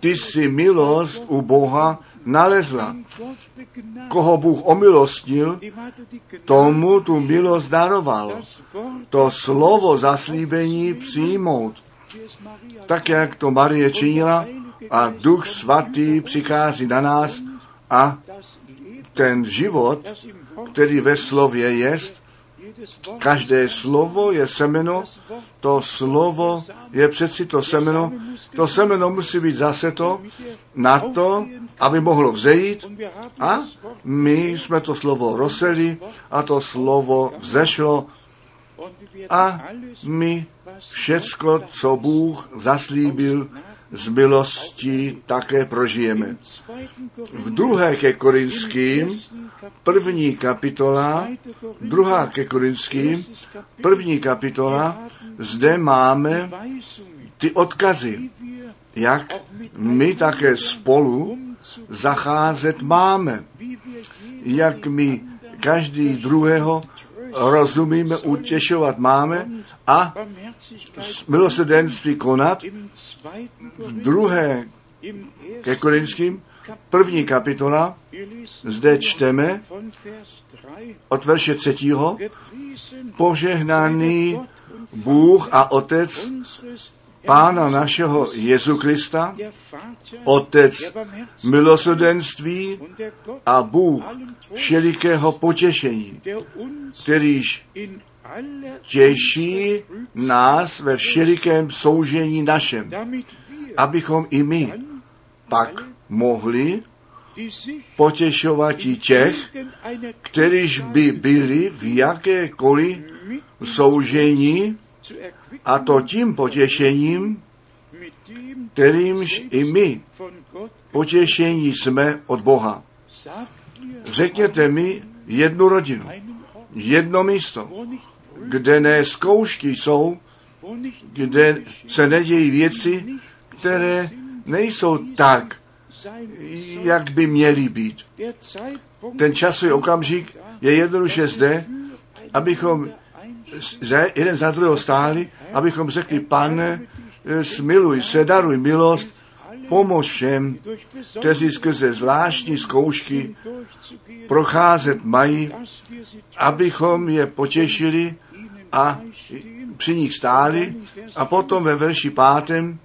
ty si milost u Boha nalezla. Koho Bůh omilostnil, tomu tu milost daroval. To slovo zaslíbení přijmout. Tak, jak to Marie činila a Duch Svatý přichází na nás a ten život, který ve slově je, každé slovo je semeno, to slovo je přeci to semeno, to semeno musí být zase to na to, aby mohlo vzejít a my jsme to slovo roseli a to slovo vzešlo a my všecko, co Bůh zaslíbil, z milosti také prožijeme. V druhé ke Korinským, první kapitola, druhá ke Korinským, první kapitola, zde máme ty odkazy, jak my také spolu zacházet máme, jak my každý druhého rozumíme, utěšovat máme a milosrdenství konat. V druhé ke Korinským, první kapitola, zde čteme od verše třetího, požehnaný Bůh a Otec Pána našeho Jezu Krista, Otec milosrdenství a Bůh všelikého potěšení, kterýž těší nás ve všelikém soužení našem, abychom i my pak mohli potěšovati těch, kterýž by byli v jakékoliv soužení, a to tím potěšením, kterýmž i my potěšení jsme od Boha. Řekněte mi jednu rodinu, jedno místo, kde ne zkoušky jsou, kde se nedějí věci, které nejsou tak, jak by měly být. Ten časový okamžik je jednoduše zde, abychom jeden za druhého stáli, abychom řekli, pane, smiluj se, daruj milost, pomož všem, kteří skrze zvláštní zkoušky procházet mají, abychom je potěšili a při nich stáli a potom ve verši pátém,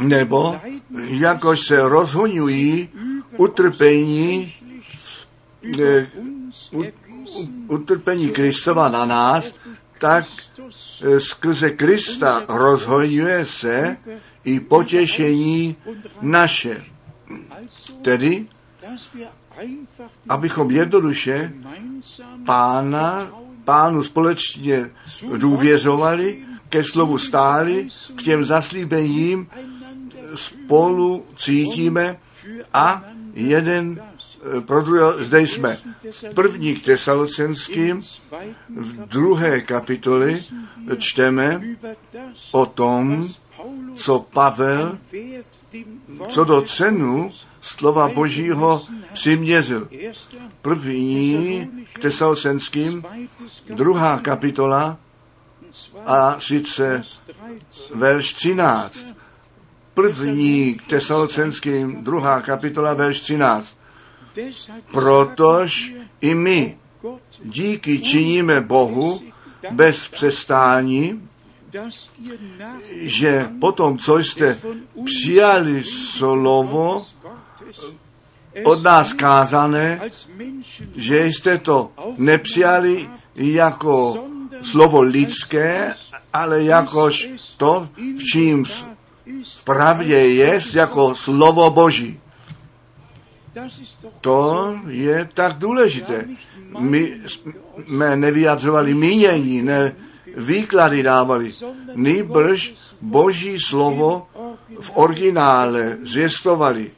nebo jakož se rozhoňují utrpení, eh, utrpení Kristova na nás, tak eh, skrze Krista rozhojňuje se i potěšení naše. Tedy, abychom jednoduše pána, pánu společně důvěřovali, ke slovu stáli, k těm zaslíbením spolu cítíme a jeden pro druhého, zde jsme první k Tesalocenským, v druhé kapitoli čteme o tom, co Pavel co do cenu slova Božího přiměřil. První k Tesalocenským, druhá kapitola a sice verš 13. První k Tesalocenským, druhá kapitola, verš 13. Protož i my díky činíme Bohu bez přestání, že potom, co jste přijali slovo od nás kázané, že jste to nepřijali jako slovo lidské, ale jakož to, v čím v pravdě je, jako slovo Boží. To je tak důležité. My jsme nevyjadřovali mínění, ne výklady dávali. Nýbrž Boží slovo v originále zvěstovali.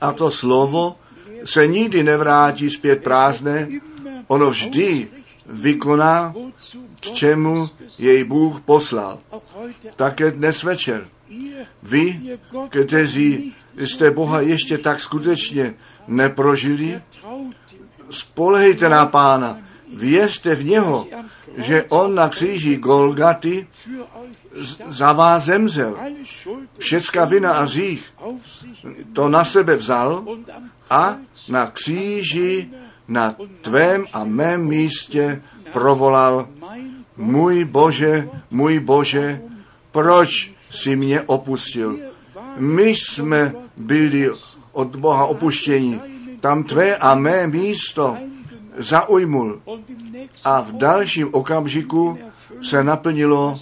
A to slovo se nikdy nevrátí zpět prázdné, ono vždy vykoná, k čemu jej Bůh poslal. Také dnes večer. Vy, kteří jste Boha ještě tak skutečně neprožili, spolehejte na Pána, věřte v něho, že on na kříži Golgaty za vás zemřel. Všecká vina a řích to na sebe vzal a na kříži na tvém a mém místě provolal můj Bože, můj Bože, proč si mě opustil? My jsme byli od Boha opuštění. Tam tvé a mé místo zaujmul. A v dalším okamžiku se naplnilo,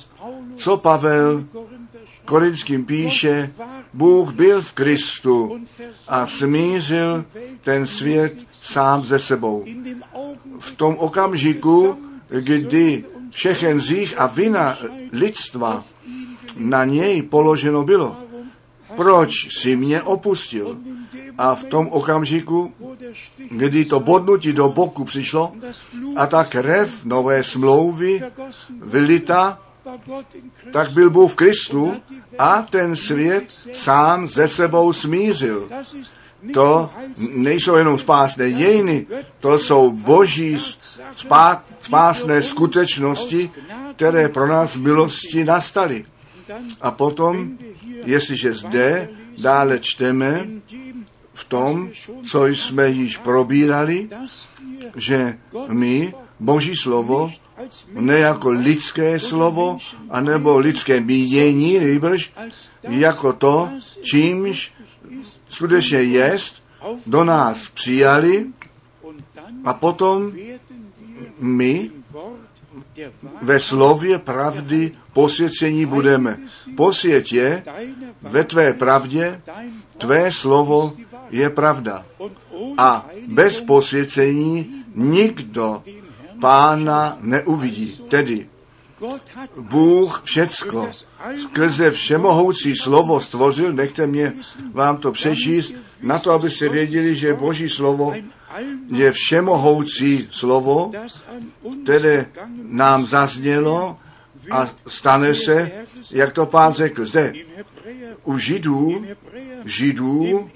co Pavel Korinským píše, Bůh byl v Kristu a smířil ten svět sám ze sebou. V tom okamžiku, kdy všechen zích a vina lidstva na něj položeno bylo. Proč si mě opustil? A v tom okamžiku, kdy to bodnutí do boku přišlo a ta krev nové smlouvy vylita, tak byl Bůh v Kristu a ten svět sám ze sebou smířil. To nejsou jenom spásné dějiny, to jsou boží spá, spásné skutečnosti, které pro nás v milosti nastaly. A potom, jestliže zde dále čteme v tom, co jsme již probírali, že my Boží slovo ne jako lidské slovo, anebo lidské mínění, nejbrž jako to, čímž skutečně jest, do nás přijali a potom my ve slově pravdy posvěcení budeme. Posvěť je ve tvé pravdě, tvé slovo je pravda. A bez posvěcení nikdo pána neuvidí. Tedy Bůh všecko skrze všemohoucí slovo stvořil, nechte mě vám to přečíst, na to, abyste věděli, že Boží slovo je všemohoucí slovo, které nám zaznělo a stane se, jak to pán řekl zde, u Židů, Židů,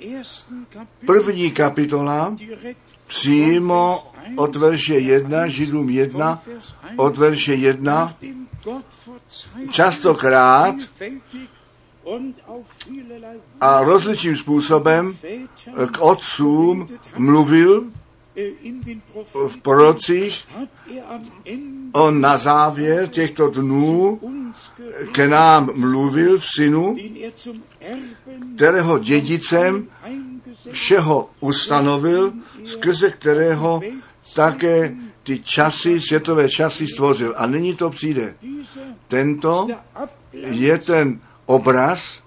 první kapitola, přímo od verše 1, Židům 1, od verše 1, častokrát a rozličným způsobem k otcům mluvil v prorocích. On na závěr těchto dnů ke nám mluvil v synu, kterého dědicem všeho ustanovil, skrze kterého také ty časy, světové časy stvořil. A nyní to přijde. Tento je ten obraz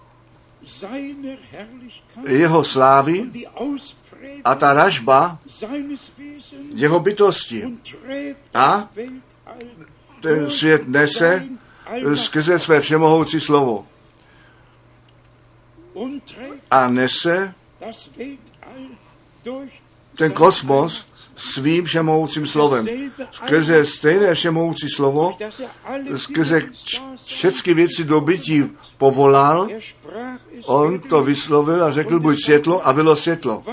jeho slávy a ta ražba jeho bytosti. A ten svět nese skrze své všemohoucí slovo. A nese ten kosmos svým všemohoucím slovem. Skrze stejné všemohoucí slovo, skrze všechny věci do bytí povolal, on to vyslovil a řekl, buď světlo a bylo světlo.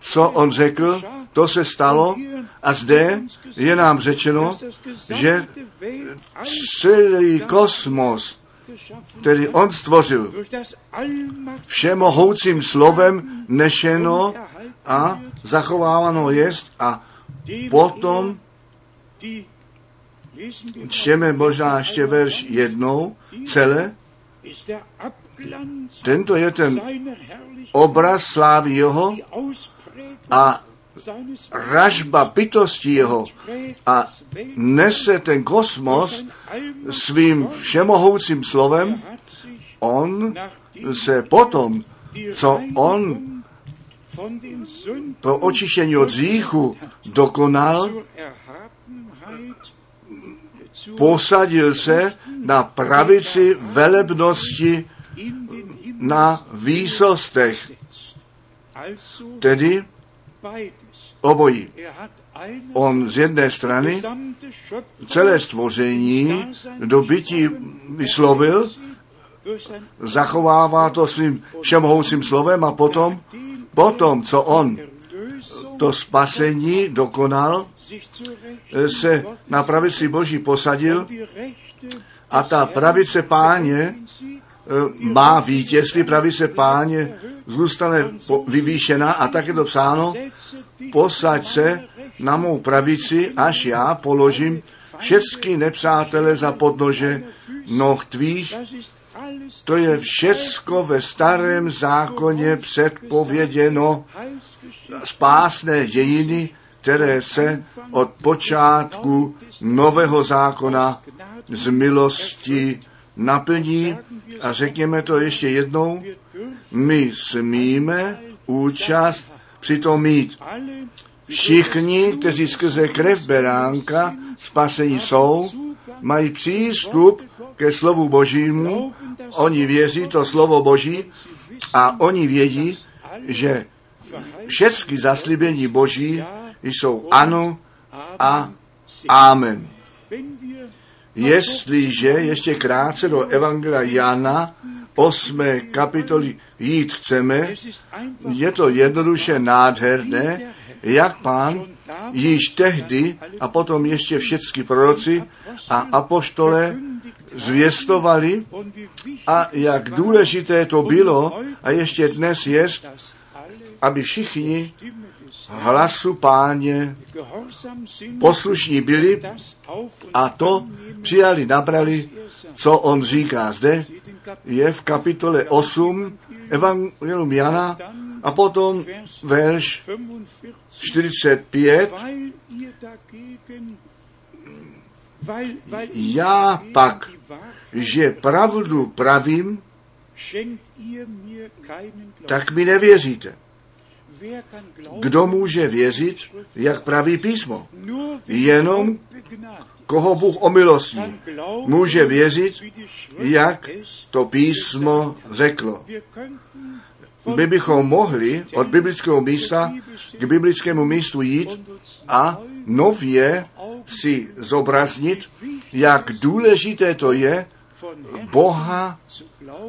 Co on řekl, to se stalo a zde je nám řečeno, že celý kosmos, který on stvořil, všemohoucím slovem nešeno a zachováváno jest a potom čteme možná ještě verš jednou celé. Tento je ten obraz slávy jeho a ražba bytosti jeho a nese ten kosmos svým všemohoucím slovem, on se potom, co on pro očištění od říchu dokonal, posadil se na pravici velebnosti na výsostech. Tedy obojí. On z jedné strany celé stvoření do bytí vyslovil, zachovává to svým všemohoucím slovem a potom, potom, co on to spasení dokonal, se na pravici Boží posadil a ta pravice páně má vítězství, pravice páně zůstane vyvýšená a tak je to psáno, posaď se na mou pravici, až já položím všechny nepřátele za podnože noh tvých. To je všecko ve starém zákoně předpověděno spásné dějiny, které se od počátku nového zákona z milosti naplní. A řekněme to ještě jednou, my smíme účast přitom mít. Všichni, kteří skrze krev beránka spasení jsou, mají přístup ke slovu Božímu, oni věří to slovo Boží a oni vědí, že všechny zaslíbení Boží jsou ano a amen. Jestliže ještě krátce do Evangelia Jana 8. kapitoly jít chceme, je to jednoduše nádherné, jak pán již tehdy a potom ještě všechny proroci a apoštole zvěstovali a jak důležité to bylo a ještě dnes jest, aby všichni hlasu páně poslušní byli a to přijali, nabrali, co on říká. Zde je v kapitole 8 Evangelium Jana a potom verš 45 Weil, weil ich Já pak, že pravdu pravím, tak mi nevěříte. Kdo může věřit, jak praví písmo? Jenom Koho Bůh omilostní, může věřit, jak to písmo řeklo. My bychom mohli od biblického místa k biblickému místu jít a nově si zobraznit, jak důležité to je Boha,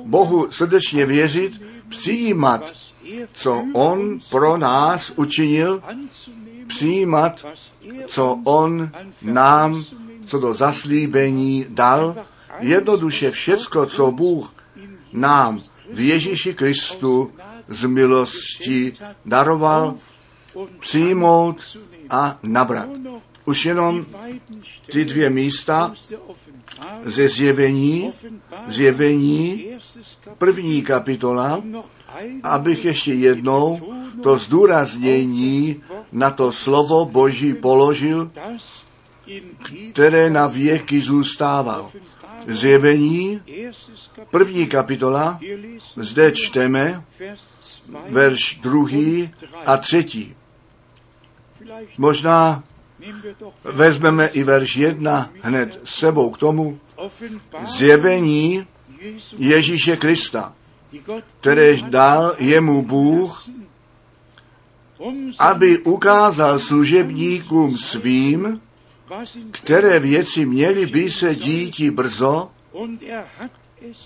Bohu srdečně věřit, přijímat, co On pro nás učinil, přijímat, co On nám, co do zaslíbení dal, jednoduše všecko, co Bůh nám v Ježíši Kristu z milosti daroval, přijmout a nabrat. Už jenom ty dvě místa ze zjevení, zjevení, první kapitola, abych ještě jednou to zdůraznění na to slovo Boží položil, které na věky zůstává. Zjevení, první kapitola, zde čteme Vers 2 verš druhý a třetí. Možná vezmeme i verš jedna hned s sebou k tomu. Zjevení Ježíše Krista, kteréž dal jemu Bůh, aby ukázal služebníkům svým, které věci měly by se díti brzo,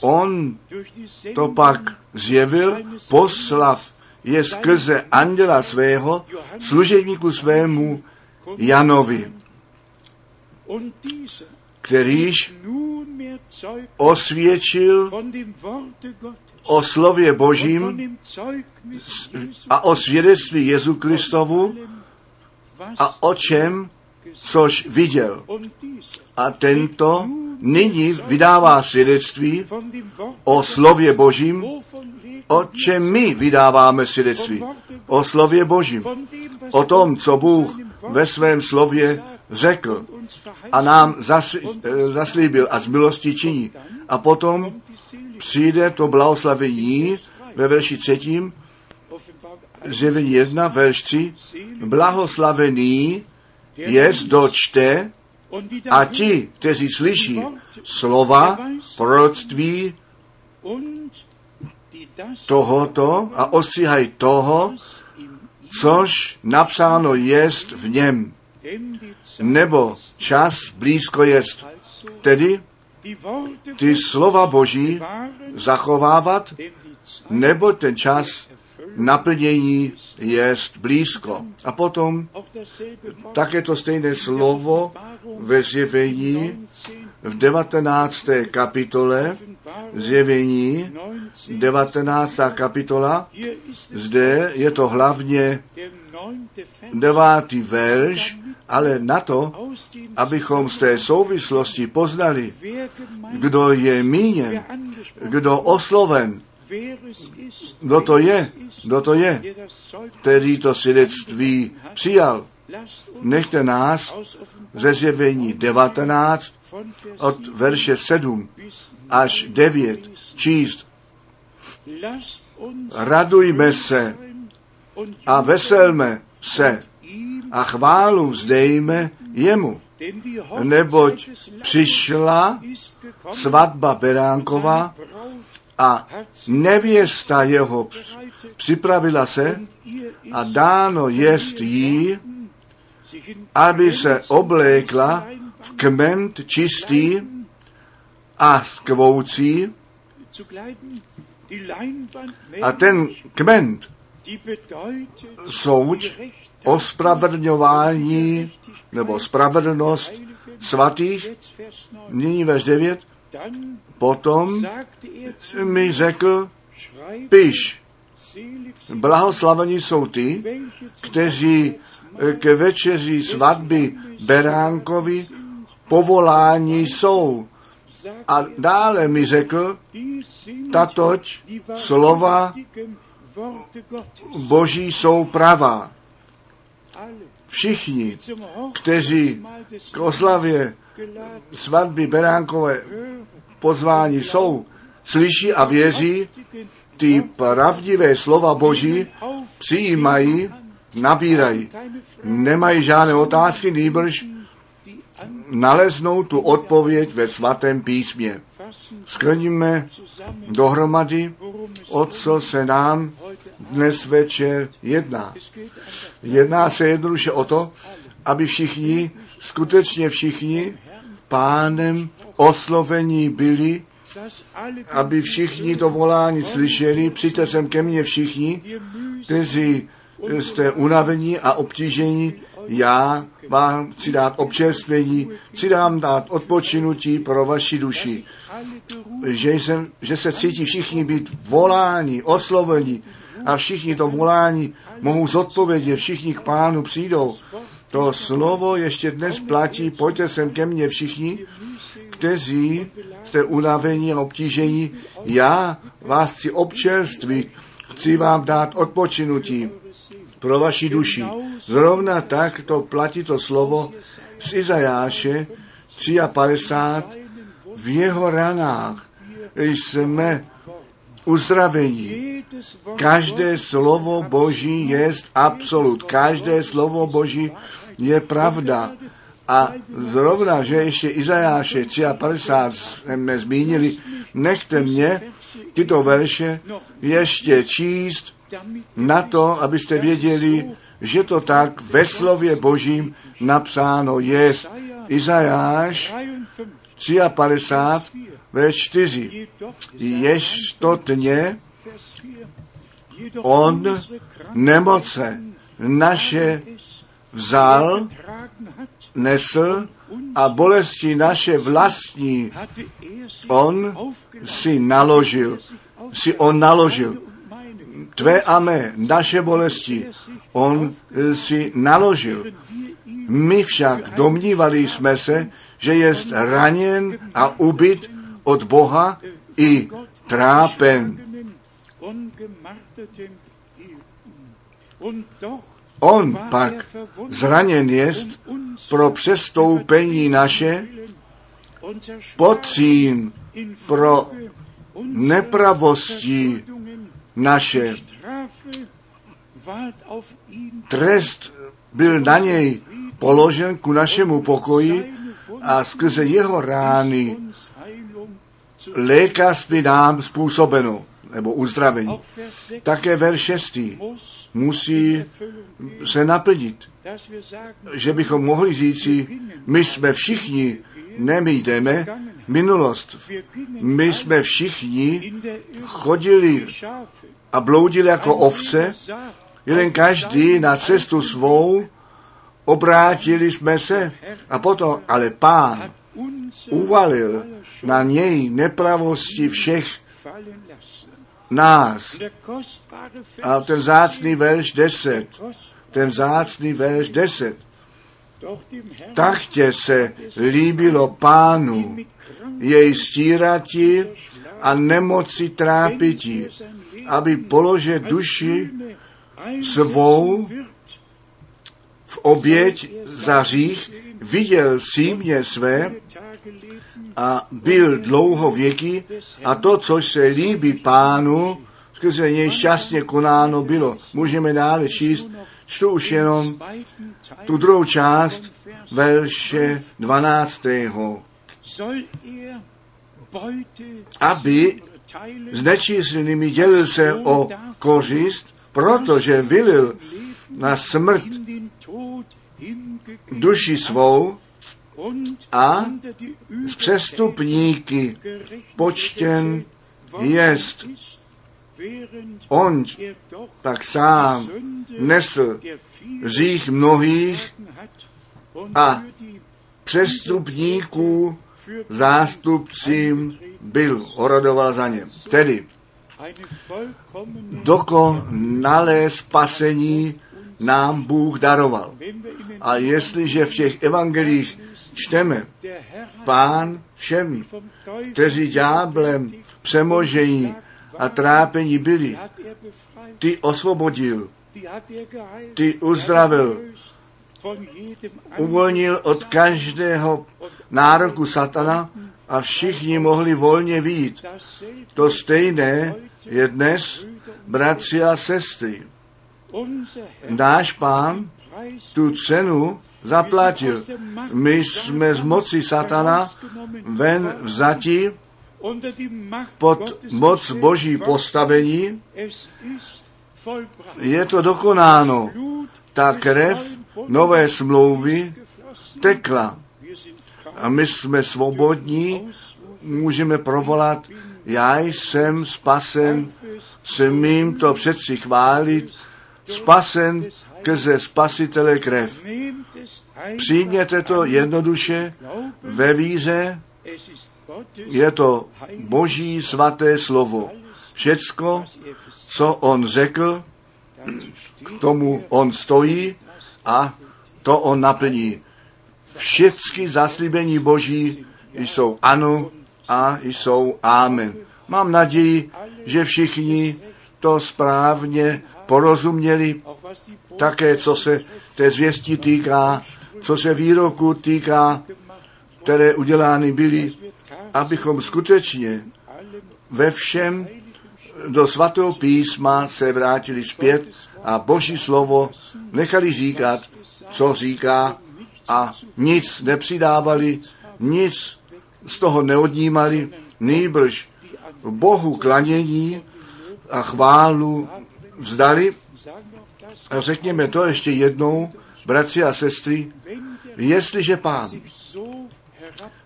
on to pak zjevil, poslav je skrze anděla svého, služebníku svému Janovi, kterýž osvědčil o slově Božím a o svědectví Jezu Kristovu a o čem, což viděl. A tento nyní vydává svědectví o slově Božím, o čem my vydáváme svědectví. O slově Božím. O tom, co Bůh ve svém slově řekl a nám eh, zaslíbil a z milosti činí. A potom přijde to blahoslavení ve verši třetím, Offenbarung 1, zjevení 1, verš 3. Blahoslavený je, kdo čte und die a ti, kteří slyší slova das tohoto a ostříhají toho, což napsáno jest v něm, nebo čas blízko jest. Tedy ty slova Boží zachovávat, nebo ten čas naplnění jest blízko. A potom také to stejné slovo ve zjevení 19, v 19. kapitole, zjevení 19, 19. kapitola, zde je to hlavně devátý verš, ale na to, abychom z té souvislosti poznali, kdo je míněn, kdo osloven, kdo to je, kdo to je, který to svědectví přijal. Nechte nás ze zjevení 19 von Vers od 7 verše 7 bis až 9 číst. Radujme se a veselme se a chválu vzdejme jemu, neboť přišla svatba Braut a nevěsta jeho připravila se a dáno jest jí, aby se oblékla kment čistý a skvoucí a ten kment Rechte ospravedlňování nebo spravedlnost svatých, Jetzt Vers 9. nyní verš 9, Dann potom mi řekl, piš, blahoslavení jsou ty, kteří ke večeři svatby Beránkovi povoláni jsou. A dále mi řekl, die slova. Boží jsou pravá. všichni, kteří k oslavě svatby Beránkové pozvání jsou, slyší a věří, ty pravdivé slova Boží přijímají, nabírají. Nemají žádné otázky, nýbrž naleznou tu odpověď ve svatém písmě. Skrníme dohromady, o co se nám dnes večer jedná. Jedná se jednoduše o to, aby všichni, skutečně všichni, pánem oslovení byli, aby všichni to volání slyšeli, přijďte sem ke mně všichni, kteří jste unavení a obtížení, já vám chci dát občerstvení, chci vám dát odpočinutí pro vaši duši. Že, jsem, že se cítí všichni být voláni, osloveni a všichni to volání mohou zodpovědět, všichni k pánu přijdou. To slovo ještě dnes platí, pojďte sem ke mně všichni, kteří jste unavení a obtížení, já vás chci občerstvit, chci vám dát odpočinutí pro vaši duši. Zrovna tak to platí to slovo z Izajáše 53. V jeho ranách jsme uzdravení. Každé slovo Boží je absolut. Každé slovo Boží je pravda. A zrovna, že ještě Izajáše 53 jsme zmínili, nechte mě tyto verše ještě číst na to, abyste věděli, že to tak ve slově Božím napsáno je. Izajáš 53, ve 4. Ještotně on nemoce naše vzal, nesl a bolesti naše vlastní on si naložil, si on naložil. Tvé a mé, naše bolesti, on si naložil. My však domnívali jsme se, že je raněn a ubyt od Boha i trápen. On pak zraněn jest pro přestoupení naše, potřím pro nepravosti naše. Trest byl na něj položen ku našemu pokoji a skrze jeho rány lékařství nám způsobeno, nebo uzdravení. Také ver 6. musí se naplnit, že bychom mohli říci, my jsme všichni, ne my jdeme, minulost. My jsme všichni chodili a bloudili jako ovce, jeden každý na cestu svou, obrátili jsme se a potom, ale pán uvalil na něj nepravosti všech nás. A ten zácný verš 10, ten zácný verš 10, tak tě se líbilo pánu, jej stírati a nemoci trápiti, aby položil duši svou v oběť za hřích, viděl símě své a byl dlouho věky a to, co se líbí pánu, skrze něj šťastně konáno bylo. Můžeme dále číst, čtu už jenom tu druhou část verše 12. Aby s nečíslnými dělil se o kořist, protože vylil na smrt duši svou a z přestupníky počtěn jest. On tak sám nesl řích mnohých a přestupníků zástupcím byl, orodoval za ně. Tedy dokonalé spasení nám Bůh daroval. A jestliže v těch evangelích čteme, pán všem, kteří ďáblem přemožení a trápení byli, ty osvobodil, ty uzdravil, uvolnil od každého nároku satana a všichni mohli volně vít. To stejné je dnes, bratři a sestry. Náš pán tu cenu zaplatil. My jsme z moci satana ven vzati pod moc boží postavení. Je to dokonáno. Ta krev nové smlouvy tekla. A my jsme svobodní, můžeme provolat, já jsem spasen, smím to přeci chválit, spasen skrze spasitele krev. Přijměte to jednoduše ve víře, je to boží svaté slovo. Všecko, co on řekl, k tomu on stojí a to on naplní. Všechny zaslíbení boží jsou ano a jsou amen. Mám naději, že všichni to správně porozuměli, také co se té zvěstí týká, co se výroku týká, které udělány byly, abychom skutečně ve všem do svatého písma se vrátili zpět a Boží slovo nechali říkat, co říká a nic nepřidávali, nic z toho neodnímali, nýbrž Bohu klanění a chválu vzdali. A řekněme to ještě jednou, bratři a sestry, jestliže pán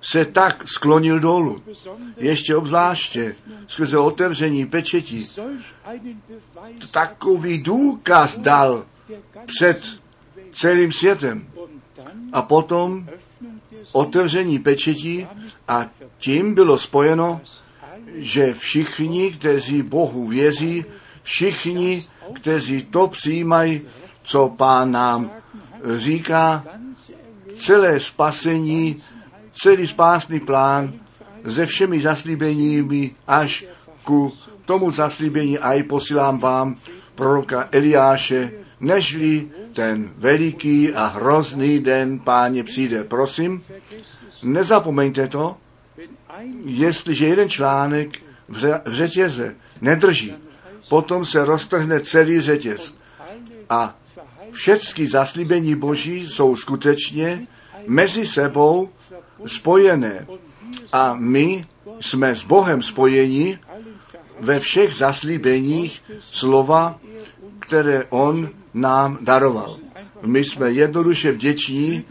se tak sklonil dolů, ještě obzvláště skrze otevření pečetí, takový důkaz dal před celým světem. A potom otevření pečetí a tím bylo spojeno, že všichni, kteří Bohu věří, všichni, kteří to přijímají, co pán nám říká, celé spasení, celý spásný plán se všemi zaslíbeními až ku tomu zaslíbení a i posílám vám proroka Eliáše, nežli ten veliký a hrozný den páně přijde. Prosím, nezapomeňte to, jestliže jeden článek v řetěze nedrží, potom se roztrhne celý řetěz. A všechny zaslíbení Boží jsou skutečně mezi sebou spojené. A my jsme s Bohem spojeni ve všech zaslíbeních slova, které On nám daroval. My jsme jednoduše vděční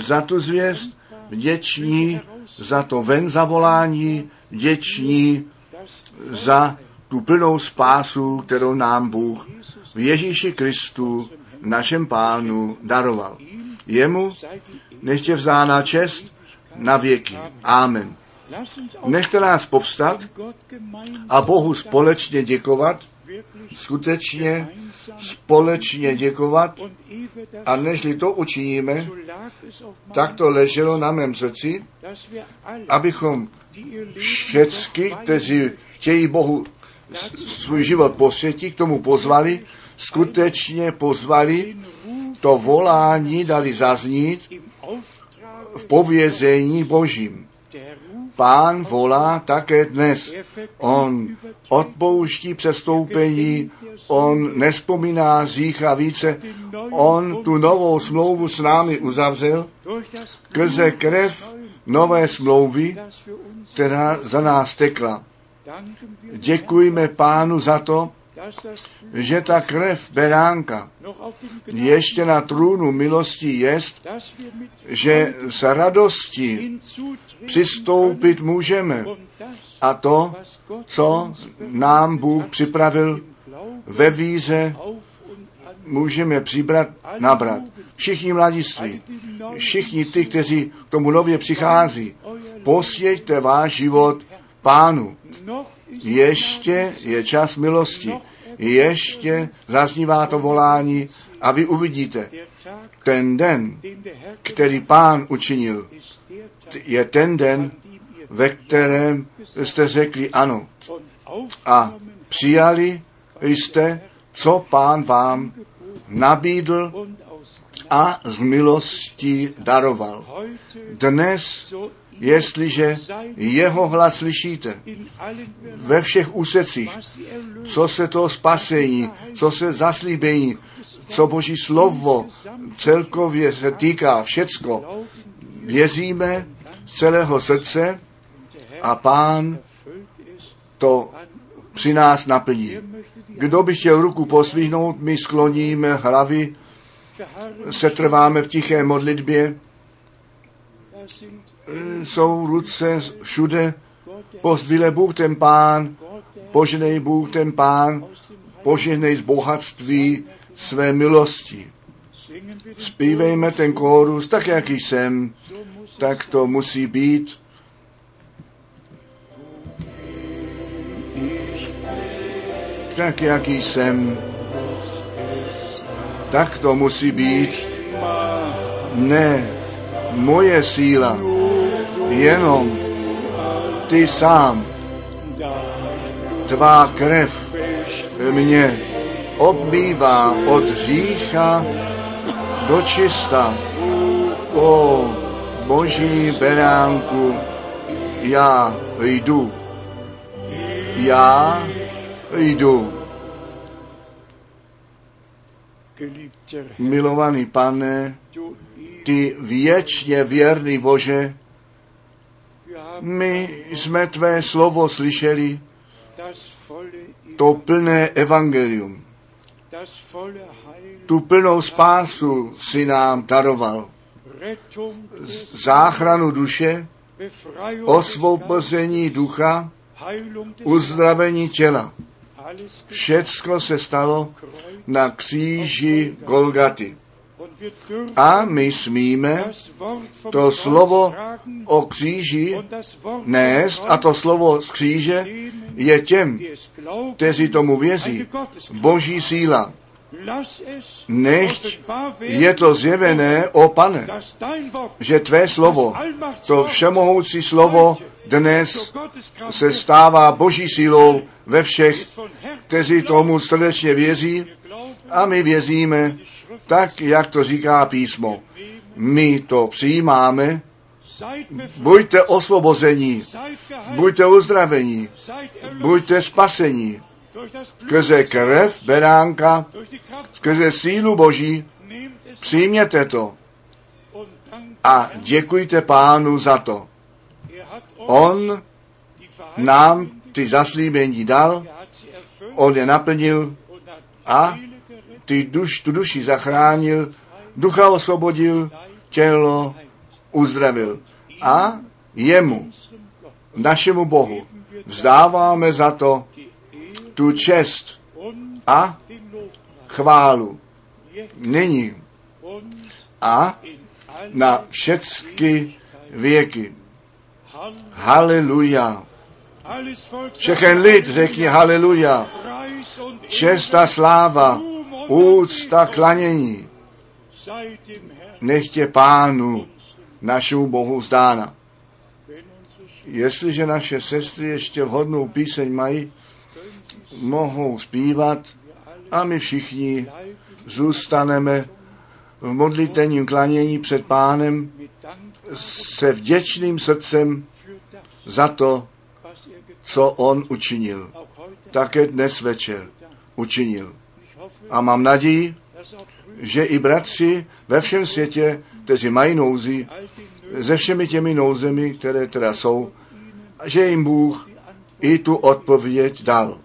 za tu zvěst, vděční za to ven zavolání, vděční za tu plnou spásu, kterou nám Bůh v Ježíši Kristu, našem pánu, daroval. Jemu nechtě vzána čest na věky. Amen. Nechte nás povstat a Bohu společně děkovat, skutečně společně děkovat a nežli to učiníme, tak to leželo na mém srdci, abychom všechny, kteří chtějí Bohu svůj život posvětit, k tomu pozvali, skutečně pozvali, to volání dali zaznít v povězení Božím. Pán volá také dnes. On odpouští přestoupení, on nespomíná řícha více, on tu novou smlouvu s námi uzavřel skrze krev nové smlouvy, která za nás tekla. Děkujeme pánu za to, že ta krev beránka ještě na trůnu milosti jest, že s radostí přistoupit můžeme. A to, co nám Bůh připravil ve víře, můžeme přibrat, nabrat. Všichni mladiství, všichni ty, kteří k tomu nově přichází, posvěďte váš život pánu. Ještě je čas milosti. Ještě zaznívá to volání a vy uvidíte, ten den, který pán učinil, je ten den, ve kterém jste řekli ano. A přijali jste, co pán vám nabídl a z milosti daroval. Dnes, jestliže jeho hlas slyšíte ve všech úsecích, co se to spasení, co se zaslíbení, co Boží slovo celkově se týká všecko, věříme z celého srdce a pán to při nás naplní. Kdo by chtěl ruku posvihnout, my skloníme hlavy, setrváme v tiché modlitbě, jsou ruce všude, pozdvile Bůh ten pán, poženej Bůh ten pán, poženej z bohatství své milosti. Zpívejme ten kórus tak, jak jsem, tak to musí být. Tak, jaký jsem, tak to musí být. Ne, moje síla, jenom ty sám, tvá krev mě obmývá od řícha do čista. O boží beránku, já jdu. Já jdu. Milovaný pane, ty věčně věrný Bože, my jsme tvé slovo slyšeli, to plné evangelium, tu plnou spásu si nám daroval. Záchranu duše, osvobození ducha, uzdravení těla. Všecko se stalo na kříži Golgaty. A my smíme to slovo o kříži nést a to slovo z kříže je těm, kteří tomu věří, boží síla. Nechť je to zjevené, o pane, že tvé slovo, to všemohoucí slovo dnes se stává boží sílou ve všech, kteří tomu srdečně věří a my věříme, tak jak to říká písmo. My to přijímáme, buďte osvobození, buďte uzdravení, buďte spasení, skrze krev beránka, skrze sílu Boží, přijměte to a děkujte pánu za to. On nám ty zaslíbení dal, on je naplnil a ty duš, tu duši zachránil, ducha osvobodil, tělo uzdravil. A jemu, našemu Bohu, vzdáváme za to tu čest a chválu. Nyní a na všechny věky. Haleluja. Všechen lid řekni haleluja. Čest a sláva, úcta, klanění. Nechtě pánu, našemu Bohu zdána. Jestliže naše sestry ještě vhodnou píseň mají, mohou zpívat a my všichni zůstaneme v modlitevním klanění před pánem se vděčným srdcem za to, co on učinil. Také dnes večer učinil. A mám naději, že i bratři ve všem světě, kteří mají nouzi, se všemi těmi nouzemi, které teda jsou, že jim Bůh i tu odpověď dal.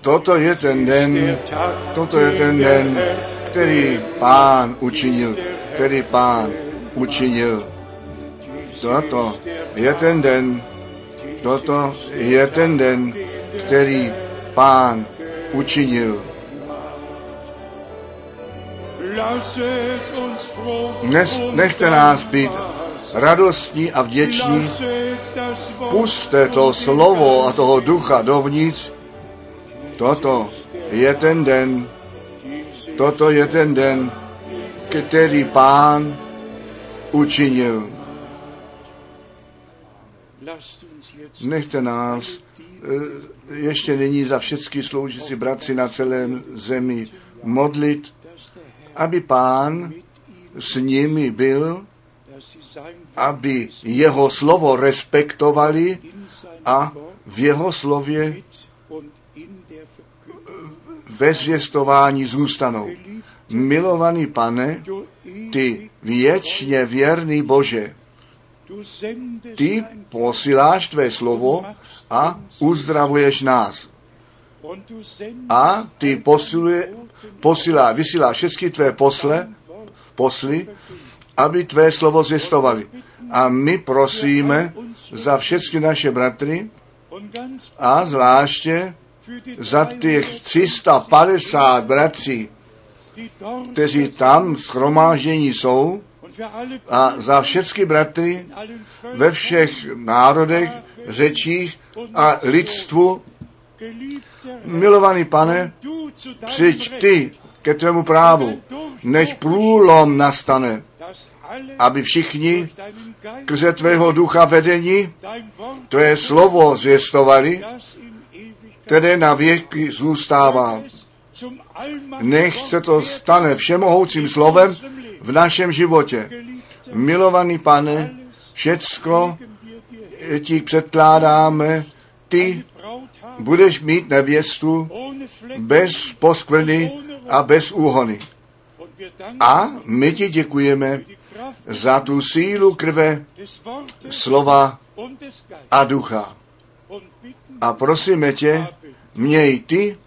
Toto je ten den, toto je ten den, který pán učinil, který pán učinil. Toto je ten den, toto je ten den, který pán učinil. Nechte nás být radostní a vděční. Puste to slovo a toho ducha dovnitř. Toto je ten den, toto je ten den, který pán učinil. Nechte nás eh, ještě nyní za všechny sloužící bratři na celém zemi modlit, aby pán s nimi byl, aby jeho slovo respektovali a v jeho slově ve zvěstování zůstanou. Milovaný pane, ty věčně věrný Bože, ty posíláš tvé slovo a uzdravuješ nás. A ty posiluje, posílá, vysíláš všechny tvé posle, posly, aby tvé slovo zvěstovali. A my prosíme za všechny naše bratry a zvláště za těch 350 bratří, kteří tam schromáždění jsou, a za všechny bratry ve všech národech, řečích a lidstvu. Milovaný pane, přijď ty ke tvému právu, než průlom nastane, aby všichni krze tvého ducha vedení tvé slovo zvěstovali, které na věky zůstává. Nech se to stane všemohoucím slovem v našem životě. Milovaný pane, všecko ti předkládáme, ty budeš mít nevěstu bez poskvrny a bez úhony. A my ti děkujeme za tu sílu krve, slova a ducha. A prosíme tě, měj ty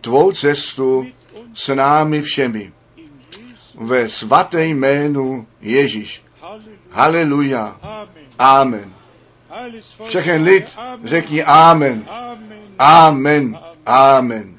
tvou cestu s námi všemi. Ve svaté jménu Ježíš. Haleluja. Amen. Všechen lid řekni Amen. Amen. Amen.